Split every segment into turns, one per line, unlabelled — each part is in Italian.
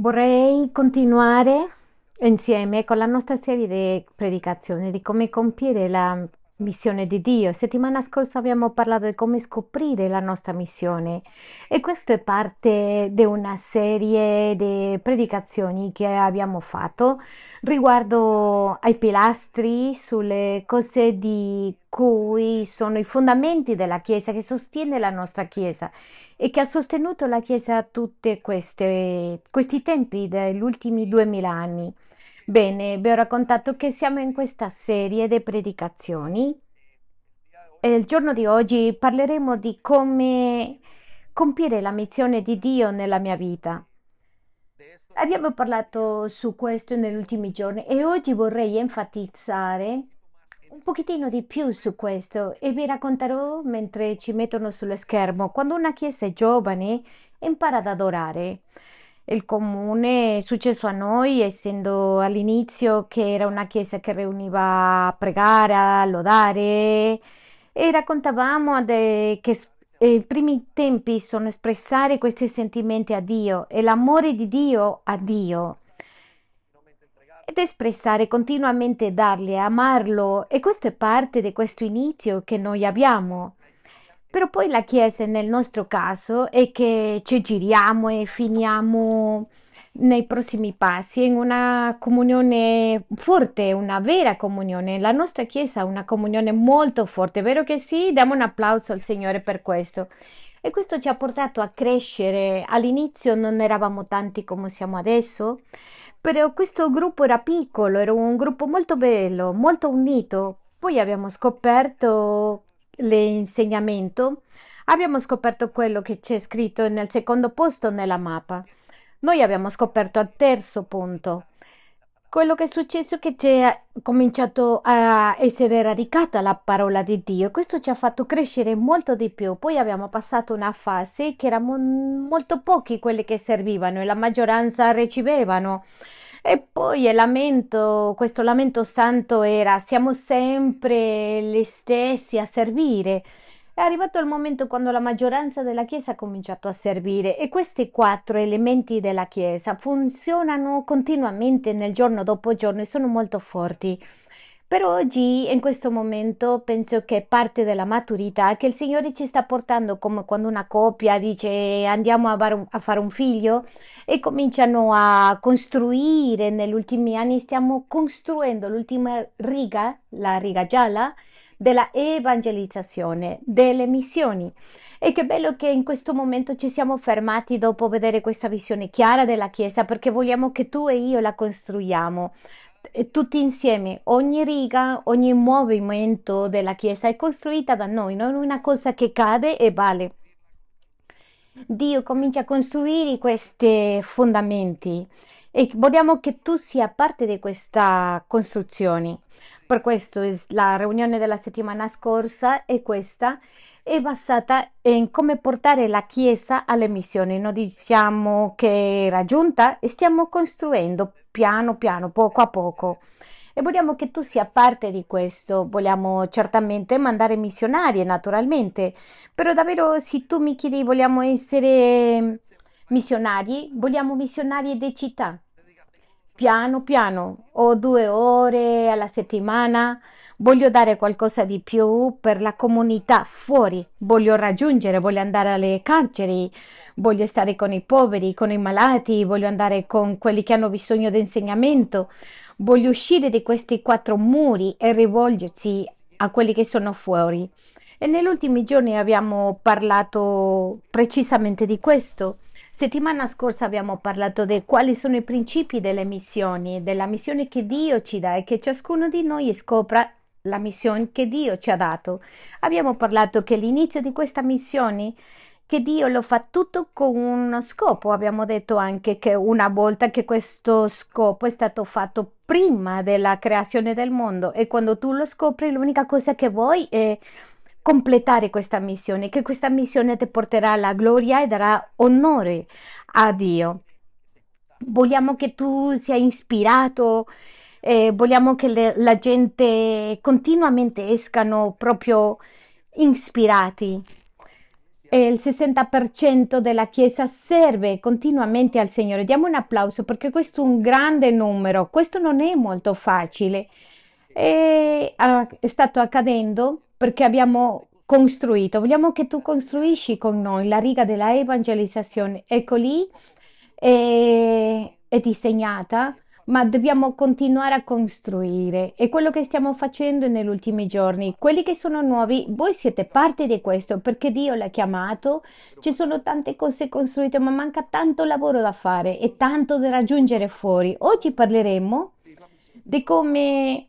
Vorrei continuare insieme con la nostra serie di predicazioni di come compiere la missione di Dio. Settimana scorsa abbiamo parlato di come scoprire la nostra missione e questo è parte di una serie di predicazioni che abbiamo fatto riguardo ai pilastri, sulle cose di cui sono i fondamenti della Chiesa, che sostiene la nostra Chiesa e che ha sostenuto la Chiesa tutti questi tempi degli ultimi duemila anni. Bene, vi ho raccontato che siamo in questa serie di predicazioni e il giorno di oggi parleremo di come compiere la missione di Dio nella mia vita. Abbiamo parlato su questo negli ultimi giorni e oggi vorrei enfatizzare un pochettino di più su questo e vi racconterò mentre ci mettono sullo schermo. Quando una chiesa è giovane impara ad adorare il comune è successo a noi, essendo all'inizio che era una chiesa che riuniva a pregare, a lodare e raccontavamo che s- i primi tempi sono espressare questi sentimenti a Dio e l'amore di Dio a Dio ed espressare continuamente dargli, amarlo e questo è parte di questo inizio che noi abbiamo. Però poi la Chiesa nel nostro caso è che ci giriamo e finiamo nei prossimi passi in una comunione forte, una vera comunione. La nostra Chiesa ha una comunione molto forte, vero che sì? Diamo un applauso al Signore per questo. E questo ci ha portato a crescere. All'inizio non eravamo tanti come siamo adesso, però questo gruppo era piccolo, era un gruppo molto bello, molto unito. Poi abbiamo scoperto l'insegnamento, abbiamo scoperto quello che c'è scritto nel secondo posto nella mappa. Noi abbiamo scoperto al terzo punto. Quello che è successo è che c'è cominciato a essere radicata la parola di Dio. Questo ci ha fatto crescere molto di più. Poi abbiamo passato una fase che erano molto pochi quelli che servivano e la maggioranza ricevevano. E poi il lamento, questo lamento santo era siamo sempre gli stessi a servire. È arrivato il momento quando la maggioranza della Chiesa ha cominciato a servire e questi quattro elementi della Chiesa funzionano continuamente nel giorno dopo giorno e sono molto forti. Per oggi, in questo momento, penso che parte della maturità che il Signore ci sta portando, come quando una coppia dice andiamo a fare un, figlio e cominciano a costruire. Negli ultimi anni stiamo costruendo l'ultima riga, la riga gialla, della evangelizzazione, delle missioni. E che bello che in questo momento ci siamo fermati dopo vedere questa visione chiara della Chiesa, perché vogliamo che tu e io la costruiamo tutti insieme, ogni riga, ogni movimento della Chiesa è costruita da noi, non una cosa che cade e vale. Dio comincia a costruire questi fondamenti e vogliamo che tu sia parte di questa costruzione. Per questo la riunione della settimana scorsa è questa, è basata in come portare la Chiesa alle missioni. Noi diciamo che è raggiunta e stiamo costruendo piano piano, poco a poco. E vogliamo che tu sia parte di questo. Vogliamo certamente mandare missionarie, naturalmente, però davvero se tu mi chiedi vogliamo essere missionari, vogliamo missionarie di città. Piano piano, o due ore alla settimana. Voglio dare qualcosa di più per la comunità fuori. Voglio raggiungere, voglio andare alle carceri, voglio stare con i poveri, con i malati, voglio andare con quelli che hanno bisogno di insegnamento. Voglio uscire di questi quattro muri e rivolgersi a quelli che sono fuori. E negli ultimi giorni abbiamo parlato precisamente di questo. Settimana scorsa abbiamo parlato di quali sono i principi delle missioni, della missione che Dio ci dà e che ciascuno di noi scopra la missione che Dio ci ha dato. Abbiamo parlato che l'inizio di questa missione che Dio lo fa tutto con uno scopo. Abbiamo detto anche che una volta che questo scopo è stato fatto prima della creazione del mondo e quando tu lo scopri l'unica cosa che vuoi è completare questa missione, che questa missione ti porterà alla gloria e darà onore a Dio. Vogliamo che tu sia ispirato, eh, vogliamo che le- la gente continuamente escano proprio ispirati. e il 60% della Chiesa serve continuamente al Signore. Diamo un applauso perché questo è un grande numero, questo non è molto facile. E, ah, è stato accadendo perché abbiamo costruito, vogliamo che tu costruisci con noi la riga della evangelizzazione. Ecco lì è, è disegnata ma dobbiamo continuare a costruire. È quello che stiamo facendo negli ultimi giorni. Quelli che sono nuovi, voi siete parte di questo perché Dio l'ha chiamato. Ci sono tante cose costruite, ma manca tanto lavoro da fare e tanto da raggiungere fuori. Oggi parleremo di come,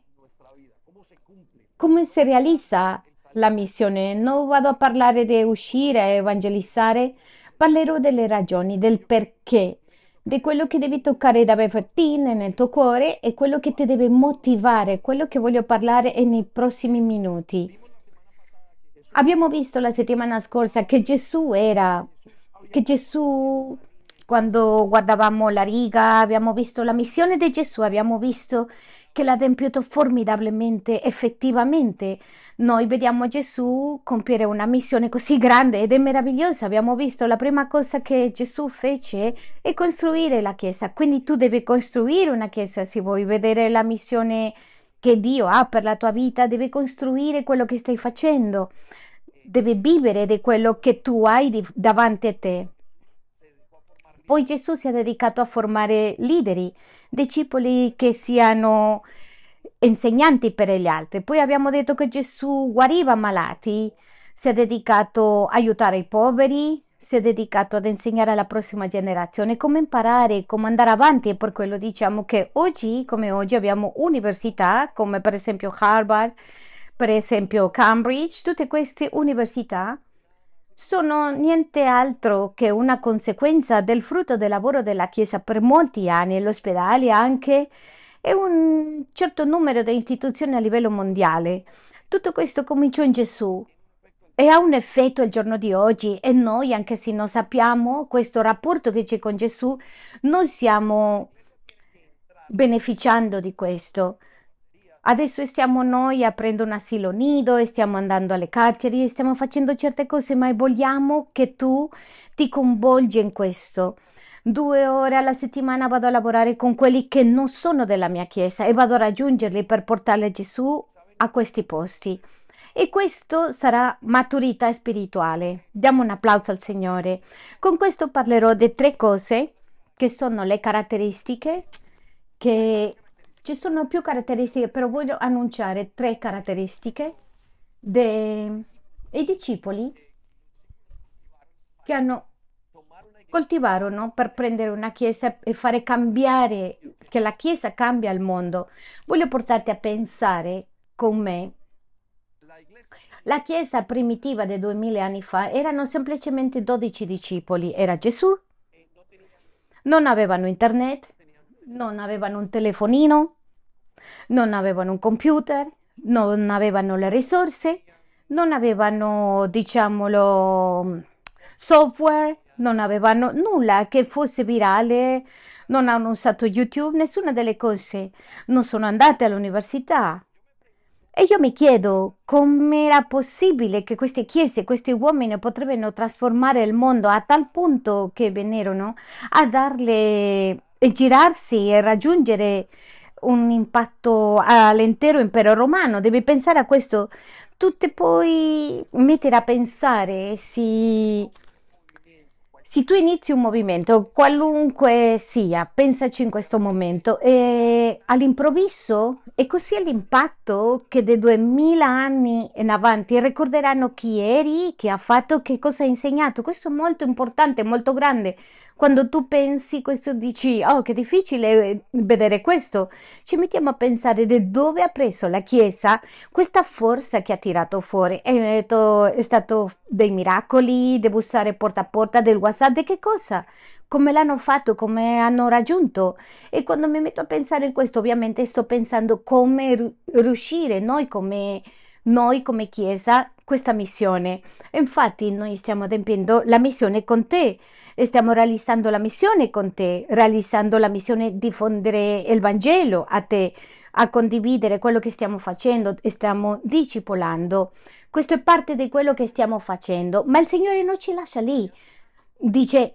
come si realizza la missione. Non vado a parlare di uscire evangelizzare, parlerò delle ragioni, del perché di quello che devi toccare da Bevertine nel tuo cuore e quello che ti deve motivare, quello che voglio parlare nei prossimi minuti. Abbiamo visto la settimana scorsa che Gesù era, che Gesù, quando guardavamo la riga, abbiamo visto la missione di Gesù, abbiamo visto che l'ha adempiuto formidabilmente, effettivamente. Noi vediamo Gesù compiere una missione così grande ed è meravigliosa. Abbiamo visto la prima cosa che Gesù fece è costruire la Chiesa. Quindi tu devi costruire una Chiesa se vuoi vedere la missione che Dio ha per la tua vita, devi costruire quello che stai facendo, devi vivere di quello che tu hai di, davanti a te. Poi Gesù si è dedicato a formare leader, discepoli che siano insegnanti per gli altri. Poi abbiamo detto che Gesù guariva malati, si è dedicato a aiutare i poveri, si è dedicato ad insegnare alla prossima generazione come imparare, come andare avanti e per quello diciamo che oggi come oggi abbiamo università come per esempio Harvard, per esempio Cambridge, tutte queste università sono niente altro che una conseguenza del frutto del lavoro della Chiesa per molti anni, l'ospedale anche e un certo numero di istituzioni a livello mondiale. Tutto questo cominciò in Gesù e ha un effetto il giorno di oggi e noi, anche se non sappiamo questo rapporto che c'è con Gesù, non stiamo beneficiando di questo. Adesso stiamo noi aprendo un asilo nido e stiamo andando alle carceri e stiamo facendo certe cose, ma vogliamo che tu ti coinvolgi in questo. Due ore alla settimana vado a lavorare con quelli che non sono della mia chiesa e vado a raggiungerli per portare Gesù a questi posti. E questo sarà maturità spirituale. Diamo un applauso al Signore. Con questo parlerò di tre cose che sono le caratteristiche che ci sono più caratteristiche, però voglio annunciare tre caratteristiche dei discepoli che hanno coltivarono per prendere una chiesa e fare cambiare, che la chiesa cambia il mondo. Voglio portarti a pensare con me. La chiesa primitiva di duemila anni fa erano semplicemente 12 discepoli. Era Gesù. Non avevano internet, non avevano un telefonino, non avevano un computer, non avevano le risorse, non avevano, diciamolo, software, non avevano nulla che fosse virale, non hanno usato YouTube, nessuna delle cose, non sono andate all'università. E io mi chiedo com'era possibile che queste chiese, questi uomini potrebbero trasformare il mondo a tal punto che vennero a darle girarsi e raggiungere un impatto all'intero impero romano. Devi pensare a questo. Tu ti puoi mettere a pensare si se tu inizi un movimento, qualunque sia, pensaci in questo momento, e all'improvviso è così l'impatto che dai 2000 anni in avanti ricorderanno chi eri, chi ha fatto, che cosa ha insegnato. Questo è molto importante, molto grande. Quando tu pensi questo dici, oh che difficile eh, vedere questo, ci mettiamo a pensare di dove ha preso la Chiesa questa forza che ha tirato fuori. È, è stato dei miracoli, di bussare porta a porta, del WhatsApp, di che cosa? come l'hanno fatto, come hanno raggiunto. E quando mi metto a pensare in questo, ovviamente sto pensando come riuscire noi come, noi come Chiesa questa missione. Infatti noi stiamo adempiendo la missione con te stiamo realizzando la missione con te, realizzando la missione di diffondere il Vangelo a te, a condividere quello che stiamo facendo stiamo discipolando.
Questo è parte di quello che stiamo facendo, ma il Signore non ci lascia lì. Dice,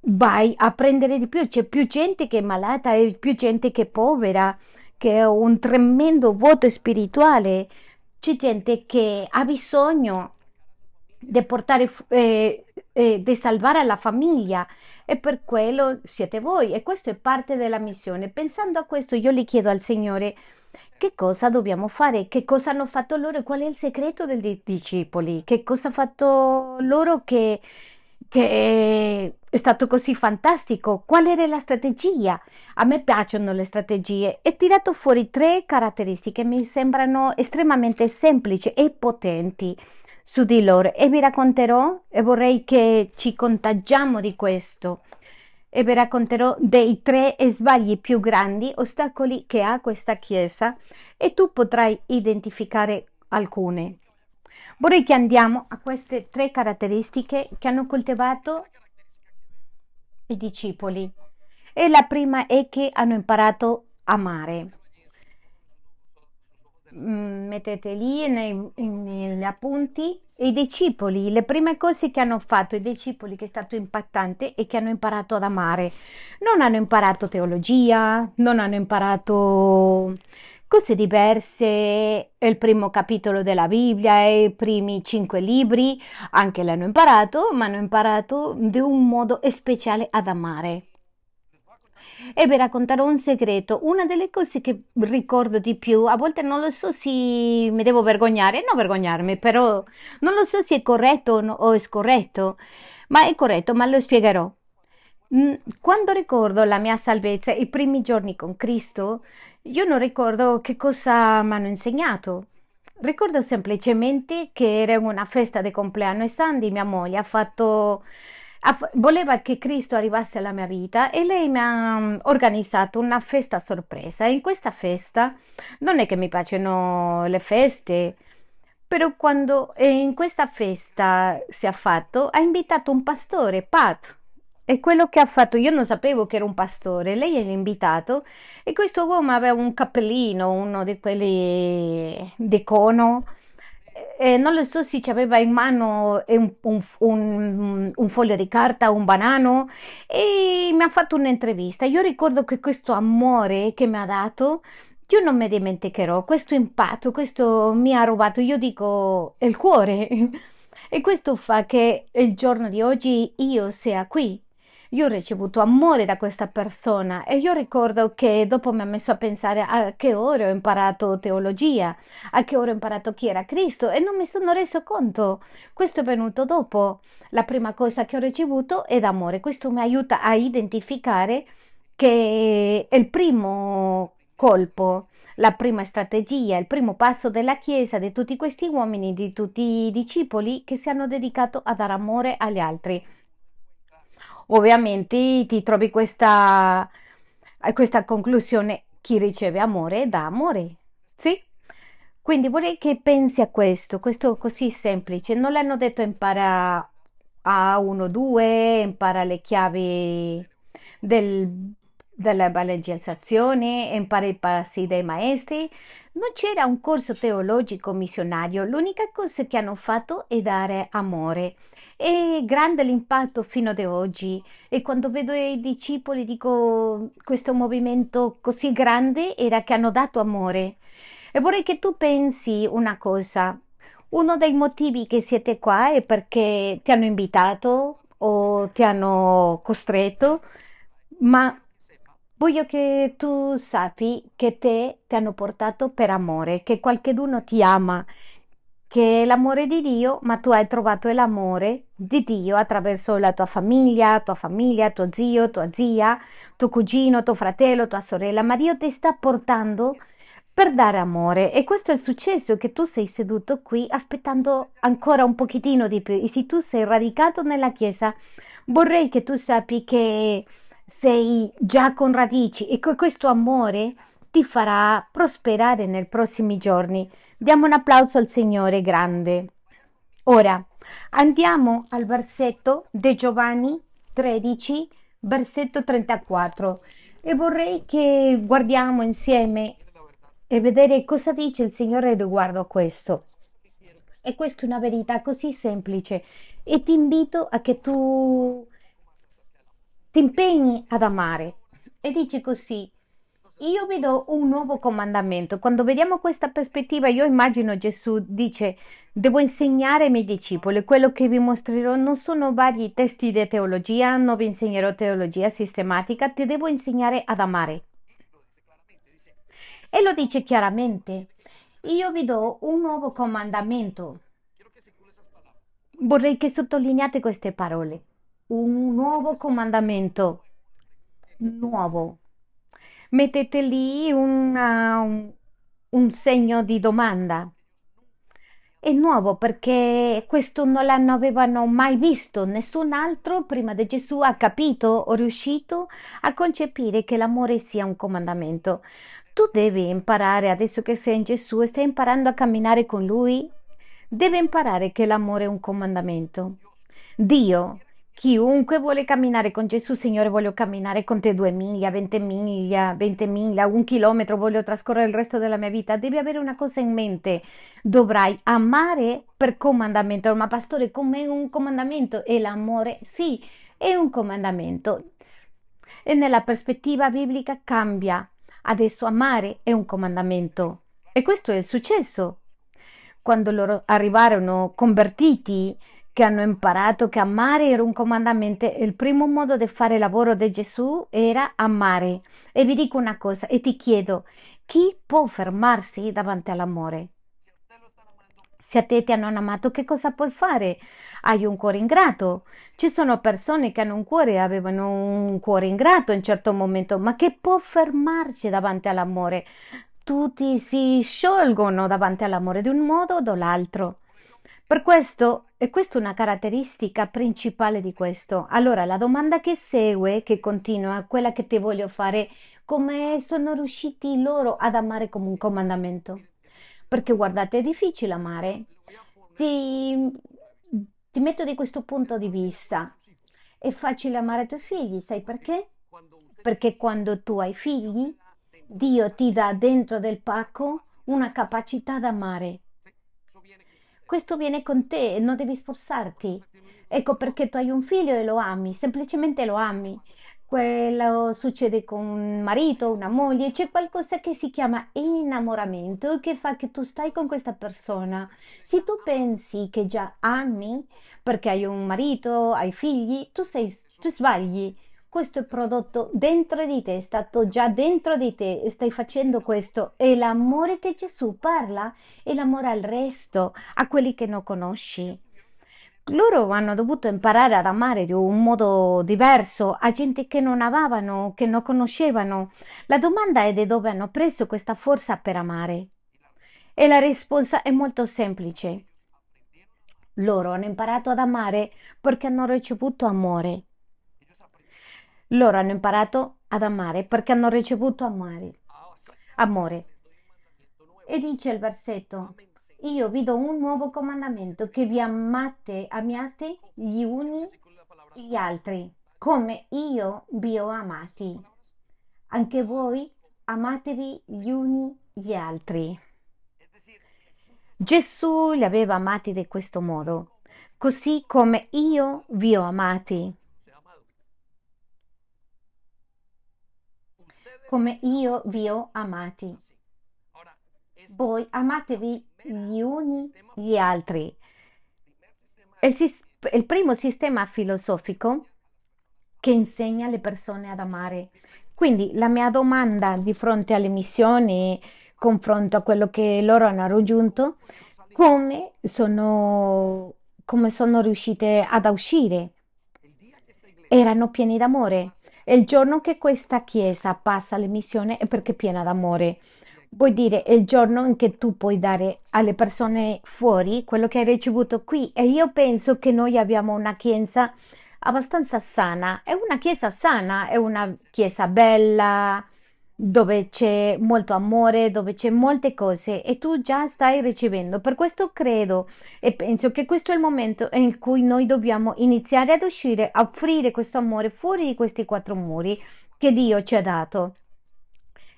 vai a prendere di più, c'è più gente che è malata e più gente che è povera, che ha un tremendo vuoto spirituale, c'è gente che ha bisogno di portare, eh, eh, di salvare la famiglia e per quello siete voi e questo è parte della missione. Pensando a questo io gli chiedo al Signore che cosa dobbiamo fare, che cosa hanno fatto loro, qual è il segreto dei discepoli, che cosa ha fatto loro che, che è stato così fantastico, qual era la strategia. A me piacciono le strategie. E tirato fuori tre caratteristiche che mi sembrano estremamente semplici e potenti su di loro e vi racconterò e vorrei che ci contagiamo di questo e vi racconterò dei tre sbagli più grandi ostacoli che ha questa chiesa e tu potrai identificare alcune. Vorrei che andiamo a queste tre caratteristiche che hanno coltivato i discepoli. E la prima è che hanno imparato a amare. Mm, mettete lì nei, negli appunti i discepoli, le prime cose che hanno fatto i discepoli che è stato impattante e che hanno imparato ad amare. Non hanno imparato teologia, non hanno imparato cose diverse, il primo capitolo della Bibbia e i primi cinque libri, anche l'hanno imparato, ma hanno imparato di un modo speciale ad amare. E vi racconterò un segreto. Una delle cose che ricordo di più, a volte non lo so se mi devo vergognare, non vergognarmi, però non lo so se è corretto o è scorretto, ma è corretto, ma lo spiegherò. Mm, quando ricordo la mia salvezza, i primi giorni con Cristo, io non ricordo che cosa mi hanno insegnato. Ricordo semplicemente che era una festa di compleanno e Sandy, mia moglie, ha fatto voleva che Cristo arrivasse alla mia vita e lei mi ha mm, organizzato una festa sorpresa. In questa festa non è che mi piacciono le feste, però quando in questa festa si è fatto, ha invitato un pastore, Pat. E quello che ha fatto, io non sapevo che era un pastore, lei l'ha invitato e questo uomo aveva un cappellino, uno di quelli di cono eh, non lo so se aveva in mano un, un, un, un, foglio di carta, un banano e mi ha fatto un'intervista. Io ricordo che questo amore che mi ha dato, io non mi dimenticherò, questo impatto, questo mi ha rubato, io dico, il cuore. e questo fa che il giorno di oggi io sia qui io ho ricevuto amore da questa persona e io ricordo che dopo mi ha messo a pensare a che ora ho imparato teologia, a che ora ho imparato chi era Cristo e non mi sono reso conto. Questo è venuto dopo. La prima cosa che ho ricevuto è d'amore. Questo mi aiuta a identificare che è il primo colpo la prima strategia, il primo passo della Chiesa, di tutti questi uomini, di tutti i discepoli che si hanno dedicato a dare amore agli altri ovviamente ti trovi questa, questa conclusione, chi riceve amore dà amore, sì? Quindi vorrei che pensi a questo, questo così semplice, non l'hanno detto impara a 1, 2, impara le chiavi del, della evangelizzazione, impara i passi dei maestri, non c'era un corso teologico missionario, l'unica cosa che hanno fatto è dare amore. È grande l'impatto fino ad oggi e quando vedo i discepoli dico questo movimento così grande era che hanno dato amore. E vorrei che tu pensi una cosa. Uno dei motivi che siete qua è perché ti hanno invitato o ti hanno costretto, ma voglio che tu sappi che te ti hanno portato per amore, che qualcuno ti ama che è l'amore di Dio, ma tu hai trovato l'amore di Dio attraverso la tua famiglia, tua famiglia, tuo zio, tua zia, tuo cugino, tuo fratello, tua sorella, ma Dio ti sta portando per dare amore. E questo è successo che tu sei seduto qui aspettando ancora un pochettino di più. E se tu sei radicato nella chiesa vorrei che tu sappi che sei già con radici. E che questo amore ti farà prosperare nei prossimi giorni. Diamo un applauso al Signore grande. Ora andiamo al versetto di Giovanni 13, versetto 34 e vorrei che guardiamo insieme e vedere cosa dice il Signore riguardo a questo. E questa è una verità così semplice. E ti invito a che tu ti impegni ad amare. E dice così. Io vi do un nuovo comandamento. Quando vediamo questa prospettiva, io immagino Gesù dice, devo insegnare ai miei discepoli, quello che vi mostrerò non sono vari testi di teologia, non vi insegnerò teologia sistematica, ti devo insegnare ad amare. E lo dice chiaramente, io vi do un nuovo comandamento. Vorrei che sottolineate queste parole. Un nuovo comandamento. Nuovo. Mettete lì una- un, un segno di domanda. È nuovo perché questo non l'hanno avevano mai visto. Nessun altro prima di Gesù ha capito o riuscito a concepire che l'amore sia un comandamento. Tu devi imparare, adesso che sei in Gesù e stai imparando a camminare con Lui, devi imparare che l'amore è un comandamento. Dio, chiunque vuole camminare con Gesù, Signore, voglio camminare con te due miglia, venti miglia, venti miglia, un chilometro, voglio trascorrere il resto della mia vita. Devi avere una cosa in mente, dovrai amare per comandamento. Ma pastore, come un comandamento? E l'amore, sì, è un comandamento. E nella prospettiva biblica cambia. Adesso amare è un comandamento. E questo è il successo. Quando loro arrivarono convertiti, che hanno imparato che amare era un comandamento, il primo modo di fare il lavoro di Gesù era amare. E vi dico una cosa, e ti chiedo, chi può fermarsi davanti all'amore? Se a te ti hanno amato, che cosa puoi fare? Hai un cuore ingrato. Ci sono persone che hanno un cuore, avevano un cuore ingrato in certo momento, ma che può fermarci davanti all'amore? Tutti si sciolgono davanti all'amore di un modo o dall'altro. Per questo, e questa è una caratteristica principale di questo. Allora, la domanda che segue, che continua, quella che ti voglio fare, come sono riusciti loro ad amare come un comandamento? Perché guardate, è difficile amare. Ti, ti metto di questo punto di vista. È facile amare i tuoi figli, sai perché? Perché quando tu hai figli, Dio ti dà dentro del pacco una capacità d'amare. Questo viene con te e non devi sforzarti. Ecco perché tu hai un figlio e lo ami, semplicemente lo ami. Quello succede con un marito, una moglie, c'è qualcosa che si chiama innamoramento che fa che tu stai con questa persona. Se tu pensi che già ami perché hai un marito, hai figli, tu, sei, tu sbagli. Questo è prodotto dentro di te, è stato già dentro di te, stai facendo questo. E l'amore che Gesù parla è l'amore al resto, a quelli che non conosci. Loro hanno dovuto imparare ad amare di un modo diverso a gente che non amavano, che non conoscevano. La domanda è di dove hanno preso questa forza per amare. E la risposta è molto semplice. Loro hanno imparato ad amare perché hanno ricevuto amore. Loro hanno imparato ad amare perché hanno ricevuto amare. Amore. E dice il versetto, io vi do un nuovo comandamento, che vi amate, amiate gli uni gli altri, come io vi ho amati. Anche voi amatevi gli uni gli altri. Gesù li aveva amati di questo modo, così come io vi ho amati. Come io vi ho amati. Voi amatevi gli uni gli altri. Il, il primo sistema filosofico che insegna alle persone ad amare. Quindi la mia domanda di fronte alle missioni, confronto a quello che loro hanno raggiunto, come sono, come sono riuscite ad uscire? Erano pieni d'amore. E il giorno che questa chiesa passa alle missioni è perché è piena d'amore. Vuol dire è il giorno in che tu puoi dare alle persone fuori quello che hai ricevuto qui. E io penso che noi abbiamo una chiesa abbastanza sana. È una chiesa sana, è una chiesa bella, dove c'è molto amore, dove c'è molte cose e tu già stai ricevendo. Per questo credo e penso che questo è il momento in cui noi dobbiamo iniziare ad uscire, a offrire questo amore fuori di questi quattro muri che Dio ci ha dato.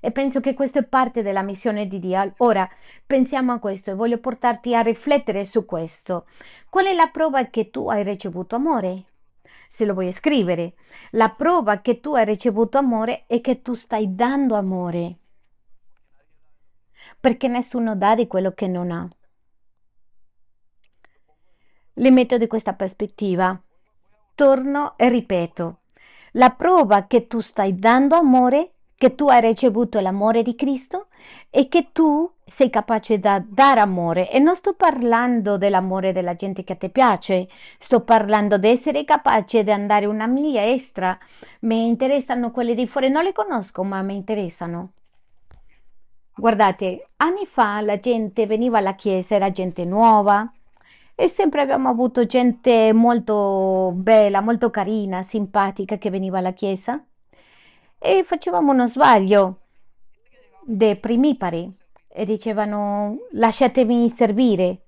E penso che questo è parte della missione di Dio. Ora, pensiamo a questo e voglio portarti a riflettere su questo. Qual è la prova che tu hai ricevuto amore? Se lo vuoi scrivere, la prova che tu hai ricevuto amore è che tu stai dando amore. Perché nessuno dà di quello che non ha. Li metto di questa prospettiva. Torno e ripeto. La prova che tu stai dando amore, che tu hai ricevuto l'amore di Cristo e che tu sei capace da dare amore. E non sto parlando dell'amore della gente che te piace, sto parlando di essere capace di andare una miglia extra. Mi interessano quelle di fuori, non le conosco, ma mi interessano. Guardate, anni fa la gente veniva alla chiesa, era gente nuova e sempre abbiamo avuto gente molto bella, molto carina, simpatica che veniva alla chiesa e facevamo uno sbaglio dei primipari e dicevano lasciatemi servire.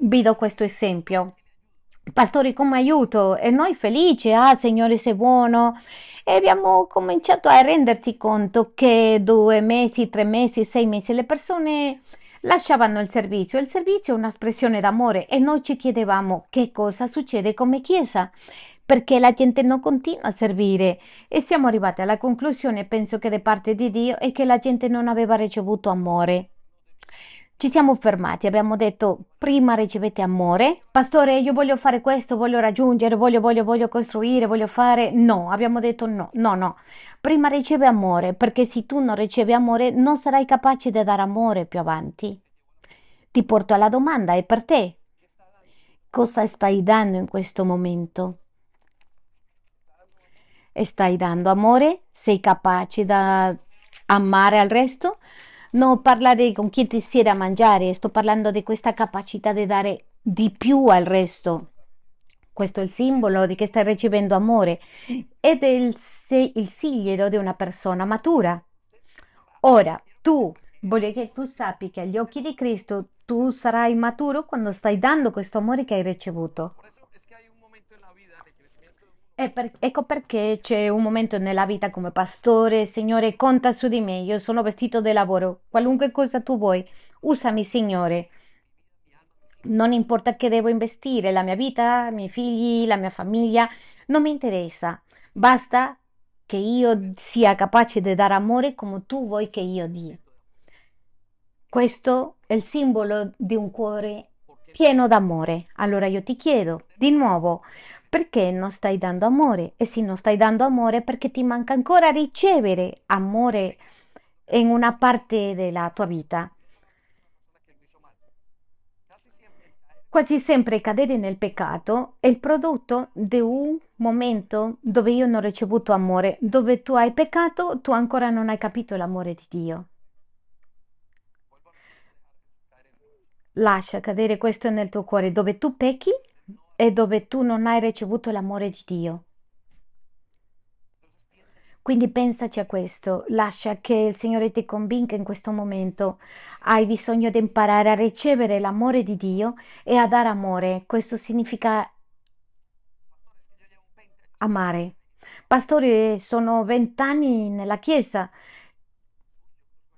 Vi do questo esempio. Pastori come aiuto e noi felici, ah Signore sei buono. E abbiamo cominciato a renderci conto che due mesi, tre mesi, sei mesi le persone lasciavano il servizio. Il servizio è un'espressione d'amore e noi ci chiedevamo che cosa succede come Chiesa perché la gente non continua a servire e siamo arrivati alla conclusione, penso che da parte di Dio, è che la gente non aveva ricevuto amore. Ci siamo fermati, abbiamo detto prima ricevete amore, pastore io voglio fare questo, voglio raggiungere, voglio, voglio, voglio costruire, voglio fare, no, abbiamo detto no, no, no, prima riceve amore, perché se tu non ricevi amore non sarai capace di dare amore più avanti. Ti porto alla domanda, è per te. Cosa stai dando in questo momento? Stai dando amore? Sei capace da amare al resto? Non parlare con chi ti siede a mangiare, sto parlando di questa capacità di dare di più al resto. Questo è il simbolo di che stai ricevendo amore ed è il, il sigliero di una persona matura. Ora, tu, voglio che tu sappi che agli occhi di Cristo tu sarai maturo quando stai dando questo amore che hai ricevuto. Per- ecco perché c'è un momento nella vita come pastore, Signore, conta su di me, io sono vestito di lavoro, qualunque cosa tu vuoi, usami, Signore. Non importa che devo investire, la mia vita, i miei figli, la mia famiglia, non mi interessa. Basta che io sia capace di dare amore come tu vuoi che io dia. Questo è il simbolo di un cuore pieno d'amore. Allora io ti chiedo di nuovo, perché non stai dando amore? E se non stai dando amore, perché ti manca ancora ricevere amore in una parte della tua vita. Quasi sempre cadere nel peccato è il prodotto di un momento dove io non ho ricevuto amore, dove tu hai peccato, tu ancora non hai capito l'amore di Dio. Lascia cadere questo nel tuo cuore, dove tu pecchi e dove tu non hai ricevuto l'amore di Dio. Quindi pensaci a questo, lascia che il Signore ti convinca in questo momento. Hai bisogno di imparare a ricevere l'amore di Dio e a dare amore. Questo significa amare. Pastore, sono vent'anni nella Chiesa.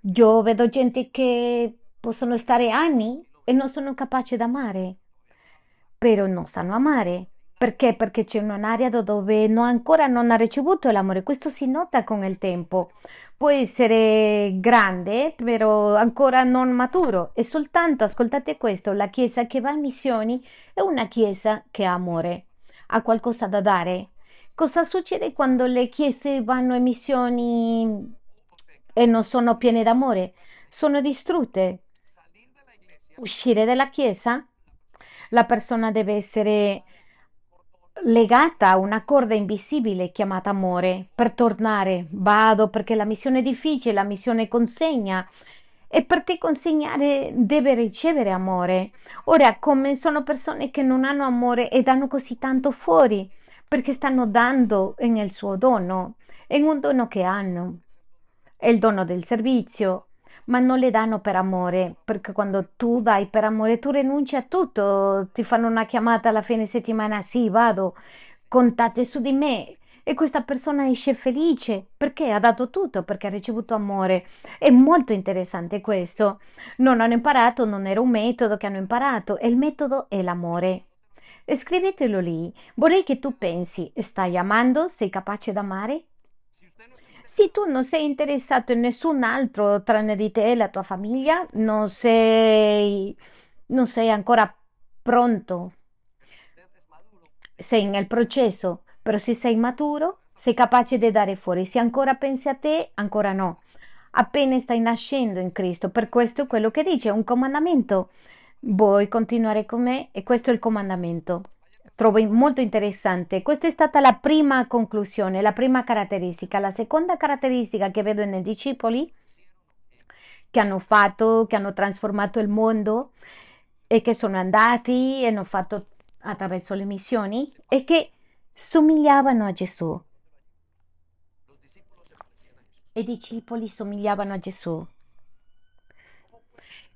Io vedo gente che possono stare anni e non sono capaci di amare però non sanno amare. Perché? Perché c'è un'area dove no, ancora non ha ricevuto l'amore. Questo si nota con il tempo. Può essere grande, però ancora non maturo. E soltanto, ascoltate questo, la Chiesa che va in missioni è una Chiesa che ha amore, ha qualcosa da dare. Cosa succede quando le Chiese vanno in missioni e non sono piene d'amore? Sono distrutte. Uscire dalla Chiesa la persona deve essere legata a una corda invisibile chiamata amore per tornare. Vado perché la missione è difficile, la missione consegna. E per te consegnare deve ricevere amore. Ora, come sono persone che non hanno amore e danno così tanto fuori, perché stanno dando nel suo dono, è un dono che hanno. È il dono del servizio, ma non le danno per amore, perché quando tu dai per amore tu rinunci a tutto, ti fanno una chiamata alla fine settimana, sì, vado, contate su di me e questa persona esce felice perché ha dato tutto, perché ha ricevuto amore. È molto interessante questo. Non hanno imparato, non era un metodo che hanno imparato, e il metodo è l'amore. Scrivetelo lì. Vorrei che tu pensi, stai amando? Sei capace d'amare? Se tu non sei interessato in nessun altro tranne di te e la tua famiglia, non sei, non sei ancora pronto, sei nel processo, però se sei maturo, sei capace di dare fuori. Se ancora pensi a te, ancora no. Appena stai nascendo in Cristo, per questo è quello che dice, un comandamento. Vuoi continuare con me? E questo è il comandamento. Trovo molto interessante. Questa è stata la prima conclusione, la prima caratteristica. La seconda caratteristica che vedo nei discepoli che hanno fatto, che hanno trasformato il mondo e che sono andati e hanno fatto attraverso le missioni è che somigliavano a Gesù. I discepoli somigliavano a Gesù.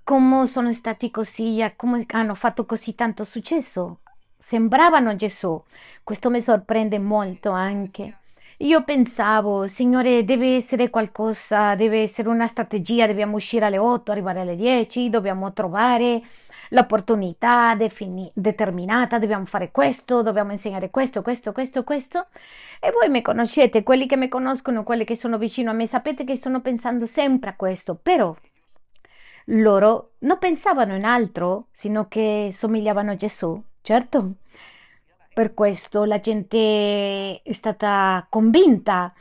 Come sono stati così, come hanno fatto così tanto successo? Sembravano Gesù. Questo mi sorprende molto anche. Io pensavo, Signore, deve essere qualcosa, deve essere una strategia, dobbiamo uscire alle 8, arrivare alle 10, dobbiamo trovare l'opportunità defini- determinata, dobbiamo fare questo, dobbiamo insegnare questo, questo, questo, questo. E voi mi conoscete, quelli che mi conoscono, quelli che sono vicino a me, sapete che sto pensando sempre a questo, però loro non pensavano in altro, sino che somigliavano a Gesù, certo. Per questo la gente è stata convinta,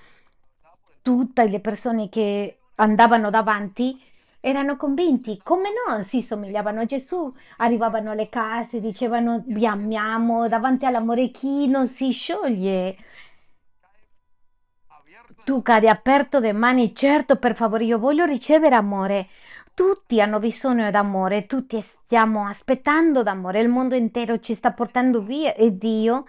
tutte le persone che andavano davanti erano convinti, come no, si somigliavano a Gesù, arrivavano alle case, dicevano vi amiamo, davanti all'amore chi non si scioglie. Tu cadi aperto le mani, certo, per favore, io voglio ricevere amore. Tutti hanno bisogno d'amore, tutti stiamo aspettando d'amore, il mondo intero ci sta portando via e Dio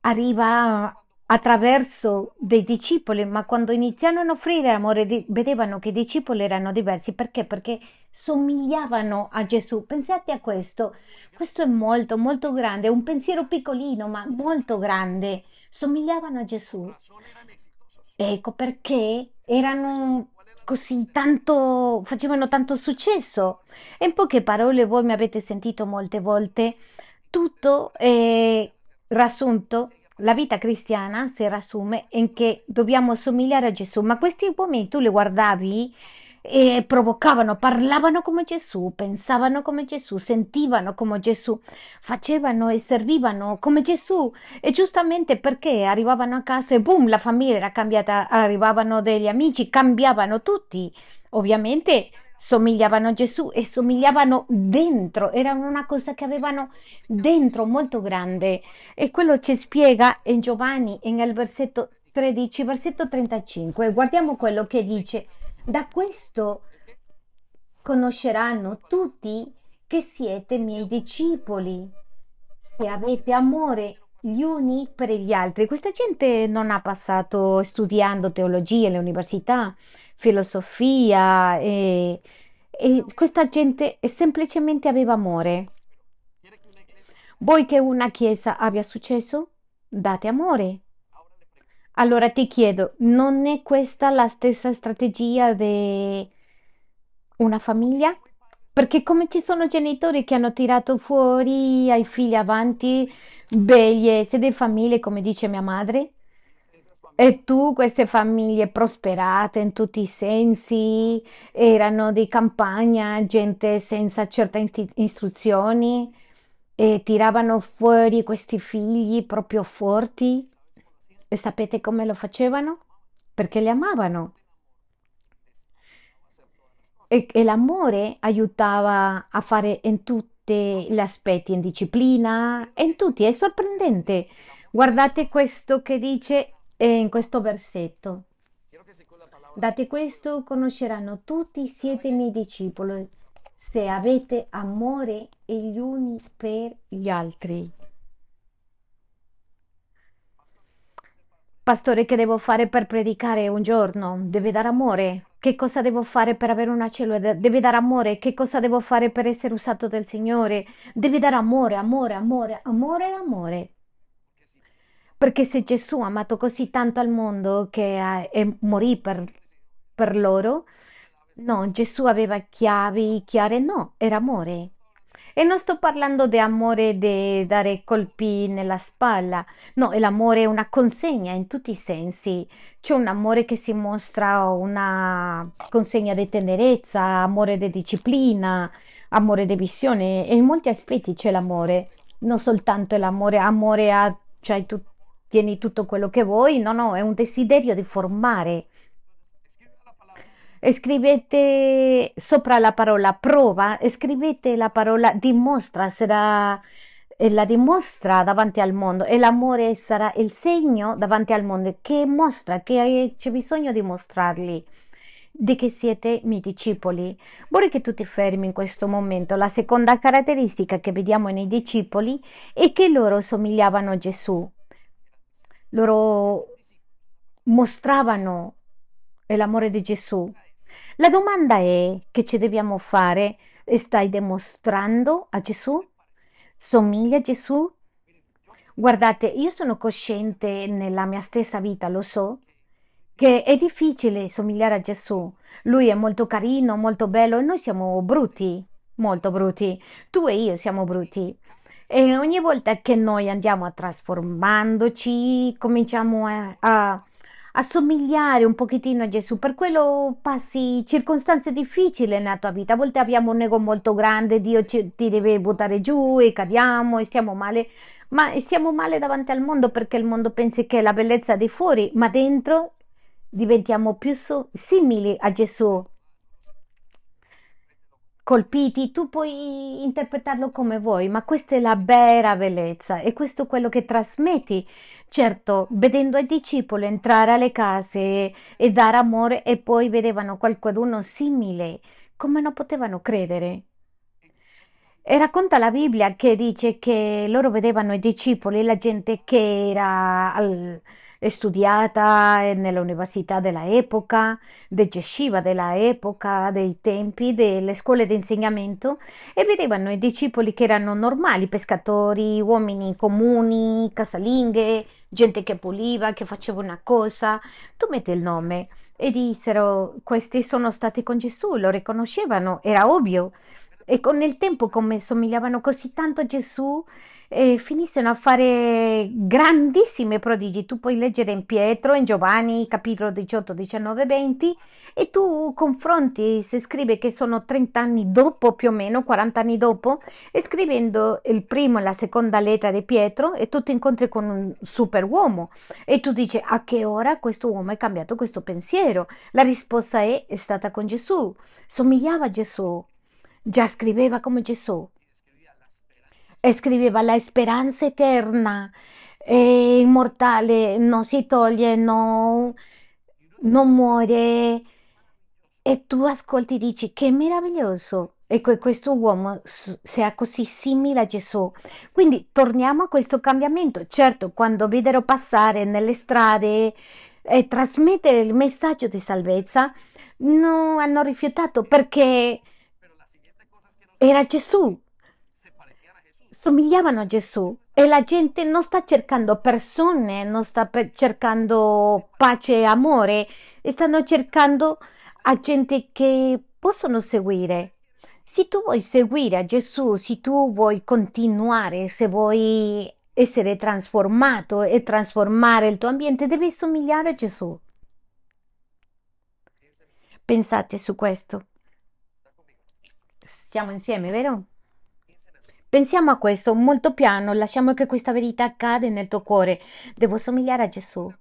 arriva attraverso dei discepoli, ma quando iniziarono a offrire amore, vedevano che i discepoli erano diversi. Perché? Perché somigliavano a Gesù. Pensate a questo. Questo è molto, molto grande, è un pensiero piccolino, ma molto grande. Somigliavano a Gesù. Ecco perché erano così tanto, facevano tanto successo. E in poche parole, voi mi avete sentito molte volte, tutto è riassunto la vita cristiana si riassume in che dobbiamo somigliare a Gesù, ma questi uomini tu li guardavi e provocavano, parlavano come Gesù, pensavano come Gesù, sentivano come Gesù, facevano e servivano come Gesù e giustamente perché arrivavano a casa e boom, la famiglia era cambiata, arrivavano degli amici, cambiavano tutti. Ovviamente somigliavano a Gesù e somigliavano dentro, erano una cosa che avevano dentro molto grande. E quello ci spiega in Giovanni, nel versetto 13, versetto 35. Guardiamo quello che dice. Da questo conosceranno tutti che siete miei discepoli, se avete amore gli uni per gli altri. Questa gente non ha passato studiando teologia all'università, filosofia e, e questa gente semplicemente aveva amore. Vuoi che una chiesa abbia successo? Date amore. Allora ti chiedo, non è questa la stessa strategia di una famiglia? Perché come ci sono genitori che hanno tirato fuori ai figli avanti bellezze di famiglie, come dice mia madre, e tu, queste famiglie prosperate in tutti i sensi, erano di campagna, gente senza certe istruzioni, e tiravano fuori questi figli proprio forti. E sapete come lo facevano? Perché li amavano. E, e l'amore aiutava a fare in tutti gli aspetti, in disciplina, in tutti. È sorprendente. Guardate questo che dice eh, in questo versetto. Date questo, conosceranno tutti siete miei discepoli, se avete amore gli uni per gli altri. Pastore, che devo fare per predicare un giorno? Deve dare amore. Che cosa devo fare per avere una cellula? Deve dare amore. Che cosa devo fare per essere usato dal Signore? Deve dare amore, amore, amore, amore, amore.
Perché se Gesù ha amato così tanto al mondo che eh, morì per, per loro, no, Gesù aveva chiavi chiare, no, era amore. E non sto parlando di amore di dare colpi nella spalla, no, l'amore è una consegna in tutti i sensi. C'è un amore che si mostra una consegna di tenerezza, amore di disciplina, amore di visione, e in molti aspetti c'è l'amore, non soltanto l'amore, amore a, cioè tu tieni tutto quello che vuoi, no, no, è un desiderio di formare. Scrivete sopra la parola prova, scrivete la parola dimostra, sarà, e la dimostra davanti al mondo e l'amore sarà il segno davanti al mondo che mostra che c'è bisogno di mostrarli di che siete miei discepoli. Vorrei che tu ti fermi in questo momento. La seconda caratteristica che vediamo nei discepoli è che loro somigliavano a Gesù. Loro mostravano l'amore di Gesù. La domanda è che ci dobbiamo fare, stai dimostrando a Gesù? Somiglia a Gesù? Guardate, io sono cosciente nella mia stessa vita, lo so, che è difficile somigliare a Gesù. Lui è molto carino, molto bello e noi siamo brutti, molto brutti. Tu e io siamo brutti. E ogni volta che noi andiamo a trasformandoci, cominciamo a, a assomigliare un pochettino a Gesù, per quello passi circostanze difficili nella tua vita. A volte abbiamo un ego molto grande, Dio ci, ti deve buttare giù e cadiamo e stiamo male, ma stiamo male davanti al mondo perché il mondo pensa che è la bellezza di fuori, ma dentro diventiamo più so- simili a Gesù colpiti, tu puoi interpretarlo come vuoi, ma questa è la vera bellezza e questo è quello che trasmetti. Certo, vedendo i discepoli entrare alle case e, dare amore e poi vedevano qualcuno simile, come non potevano credere? E racconta la Bibbia che dice che loro vedevano i discepoli, la gente che era al, studiata nell'università dell'epoca, del Yeshiva dell'epoca, dei tempi, delle scuole di insegnamento e vedevano i discepoli che erano normali, pescatori, uomini comuni, casalinghe, gente che puliva, che faceva una cosa, tu metti il nome e dissero questi sono stati con Gesù, lo riconoscevano, era ovvio. E con il tempo, come somigliavano così tanto a Gesù, e finissero a fare grandissimi prodigi. Tu puoi leggere in Pietro, in Giovanni, capitolo 18, 19, 20 e tu confronti, se scrive che sono 30 anni dopo, più o meno 40 anni dopo, e scrivendo il primo e la seconda lettera di Pietro e tu ti incontri con un superuomo e tu dici a che ora questo uomo ha cambiato questo pensiero? La risposta è, è stata con Gesù, somigliava a Gesù, già scriveva come Gesù scriveva la speranza eterna è immortale, non si toglie, no, non muore. E tu ascolti e dici che meraviglioso. Ecco, questo uomo sia così simile a Gesù. Quindi torniamo a questo cambiamento. Certo, quando videro passare nelle strade e trasmettere il messaggio di salvezza, non hanno rifiutato perché era Gesù somigliavano a Gesù e la gente non sta cercando persone, non sta cercando pace e amore, stanno cercando a gente che possono seguire. Se tu vuoi seguire a Gesù, se tu vuoi continuare, se vuoi essere trasformato e trasformare il tuo ambiente, devi somigliare a Gesù. Pensate su questo. Siamo insieme, vero? Pensiamo a questo molto piano, lasciamo che questa verità accada nel tuo cuore. Devo somigliare a Gesù.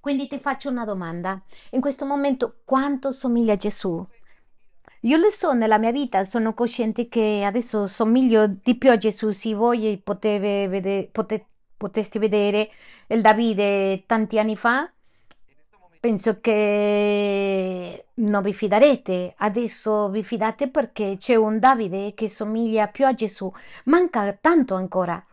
Quindi ti faccio una domanda. In questo momento quanto somiglia a Gesù? Io lo so nella mia vita, sono cosciente che adesso somiglio di più a Gesù. Se voi potete vedere, pote, potesti vedere il Davide tanti anni fa, Penso che non vi fiderete, adesso vi fidate perché c'è un Davide che somiglia più a Gesù, manca tanto ancora.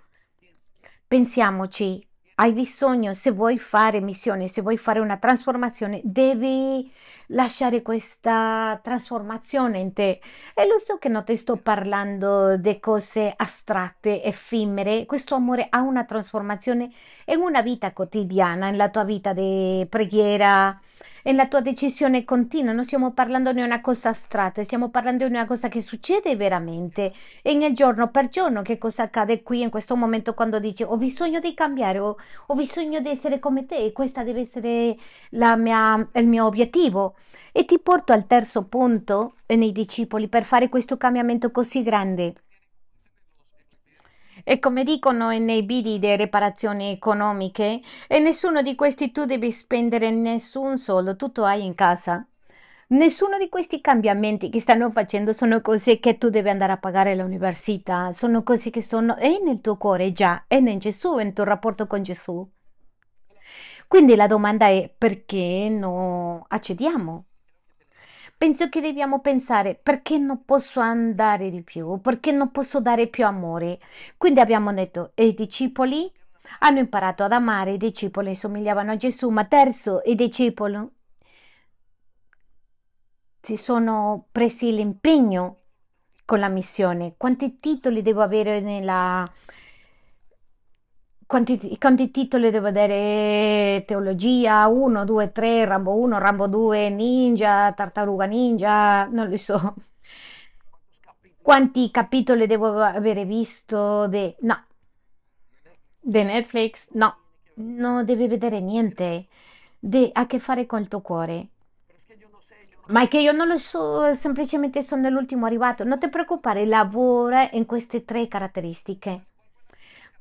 Pensiamoci, hai bisogno, se vuoi fare missione, se vuoi fare una trasformazione, devi
lasciare questa trasformazione in te. E lo so che non ti sto parlando di cose astratte, effimere, questo amore ha una trasformazione in una vita quotidiana, nella tua vita di preghiera, nella tua decisione continua. Non stiamo parlando di una cosa astratta, stiamo parlando di una cosa che succede veramente. E nel giorno per giorno, che cosa accade qui in questo momento quando dici ho bisogno di cambiare, ho, ho bisogno di essere come te, e questa deve essere mia, il mio obiettivo. E ti porto al terzo punto nei discepoli per fare questo cambiamento così grande. E come dicono nei bidi di riparazioni economiche, e nessuno di questi tu devi spendere nessun soldo, tutto hai in casa. Nessuno di questi cambiamenti che stanno facendo sono cose che tu devi andare a pagare all'università, sono cose che sono è nel tuo cuore già, è in Gesù, nel tuo rapporto con Gesù. Quindi la domanda è perché non accediamo? Penso che dobbiamo pensare perché non posso andare di più, perché non posso dare più amore. Quindi abbiamo detto, e i discepoli hanno imparato ad amare, i discepoli somigliavano a Gesù, ma terzo, i discepoli si sono presi l'impegno con la missione. Quanti titoli devo avere nella... Quanti, quanti titoli devo avere? Teologia 1, 2, 3, Rambo 1, Rambo 2, Ninja, Tartaruga Ninja, non lo so. Quanti capitoli devo avere visto? De... No, di Netflix? No, non devi vedere niente. De... Ha a che fare con il tuo cuore. Ma è che io non lo so, semplicemente sono l'ultimo arrivato. Non ti preoccupare, lavora in queste tre caratteristiche.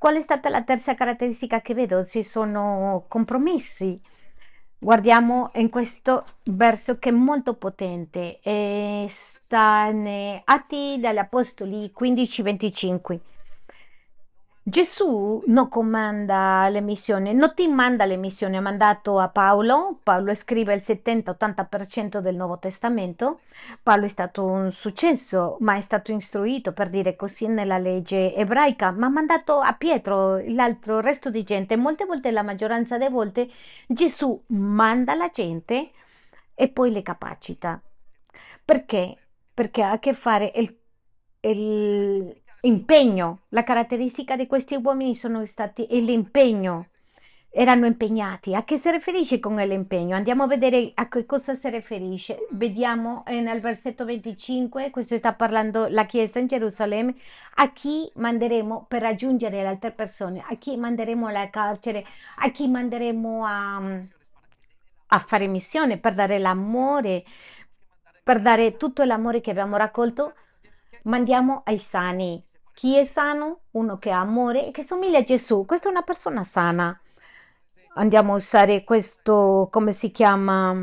Qual è stata la terza caratteristica che vedo? Si sono compromessi. Guardiamo in questo verso che è molto potente, e sta in Atti dagli Apostoli 15-25. Gesù non comanda le missioni, non ti manda le missioni, ha mandato a Paolo, Paolo scrive il 70-80% del Nuovo Testamento, Paolo è stato un successo, ma è stato istruito per dire così nella legge ebraica, ma ha mandato a Pietro, l'altro resto di gente, molte volte, la maggioranza delle volte, Gesù manda la gente e poi le capacita. Perché? Perché ha a che fare il, il Impegno. La caratteristica di questi uomini sono stati l'impegno. Erano impegnati. A che si riferisce con l'impegno? Andiamo a vedere a che cosa si riferisce. Vediamo eh, nel versetto 25, questo sta parlando la Chiesa in Gerusalemme, a chi manderemo per raggiungere le altre persone, a chi manderemo alla carcere, a chi manderemo a, a fare missione per dare l'amore, per dare tutto l'amore che abbiamo raccolto mandiamo ai sani. Chi è sano? Uno che ha amore e che somiglia a Gesù. Questa è una persona sana. Andiamo a usare questo, come si chiama?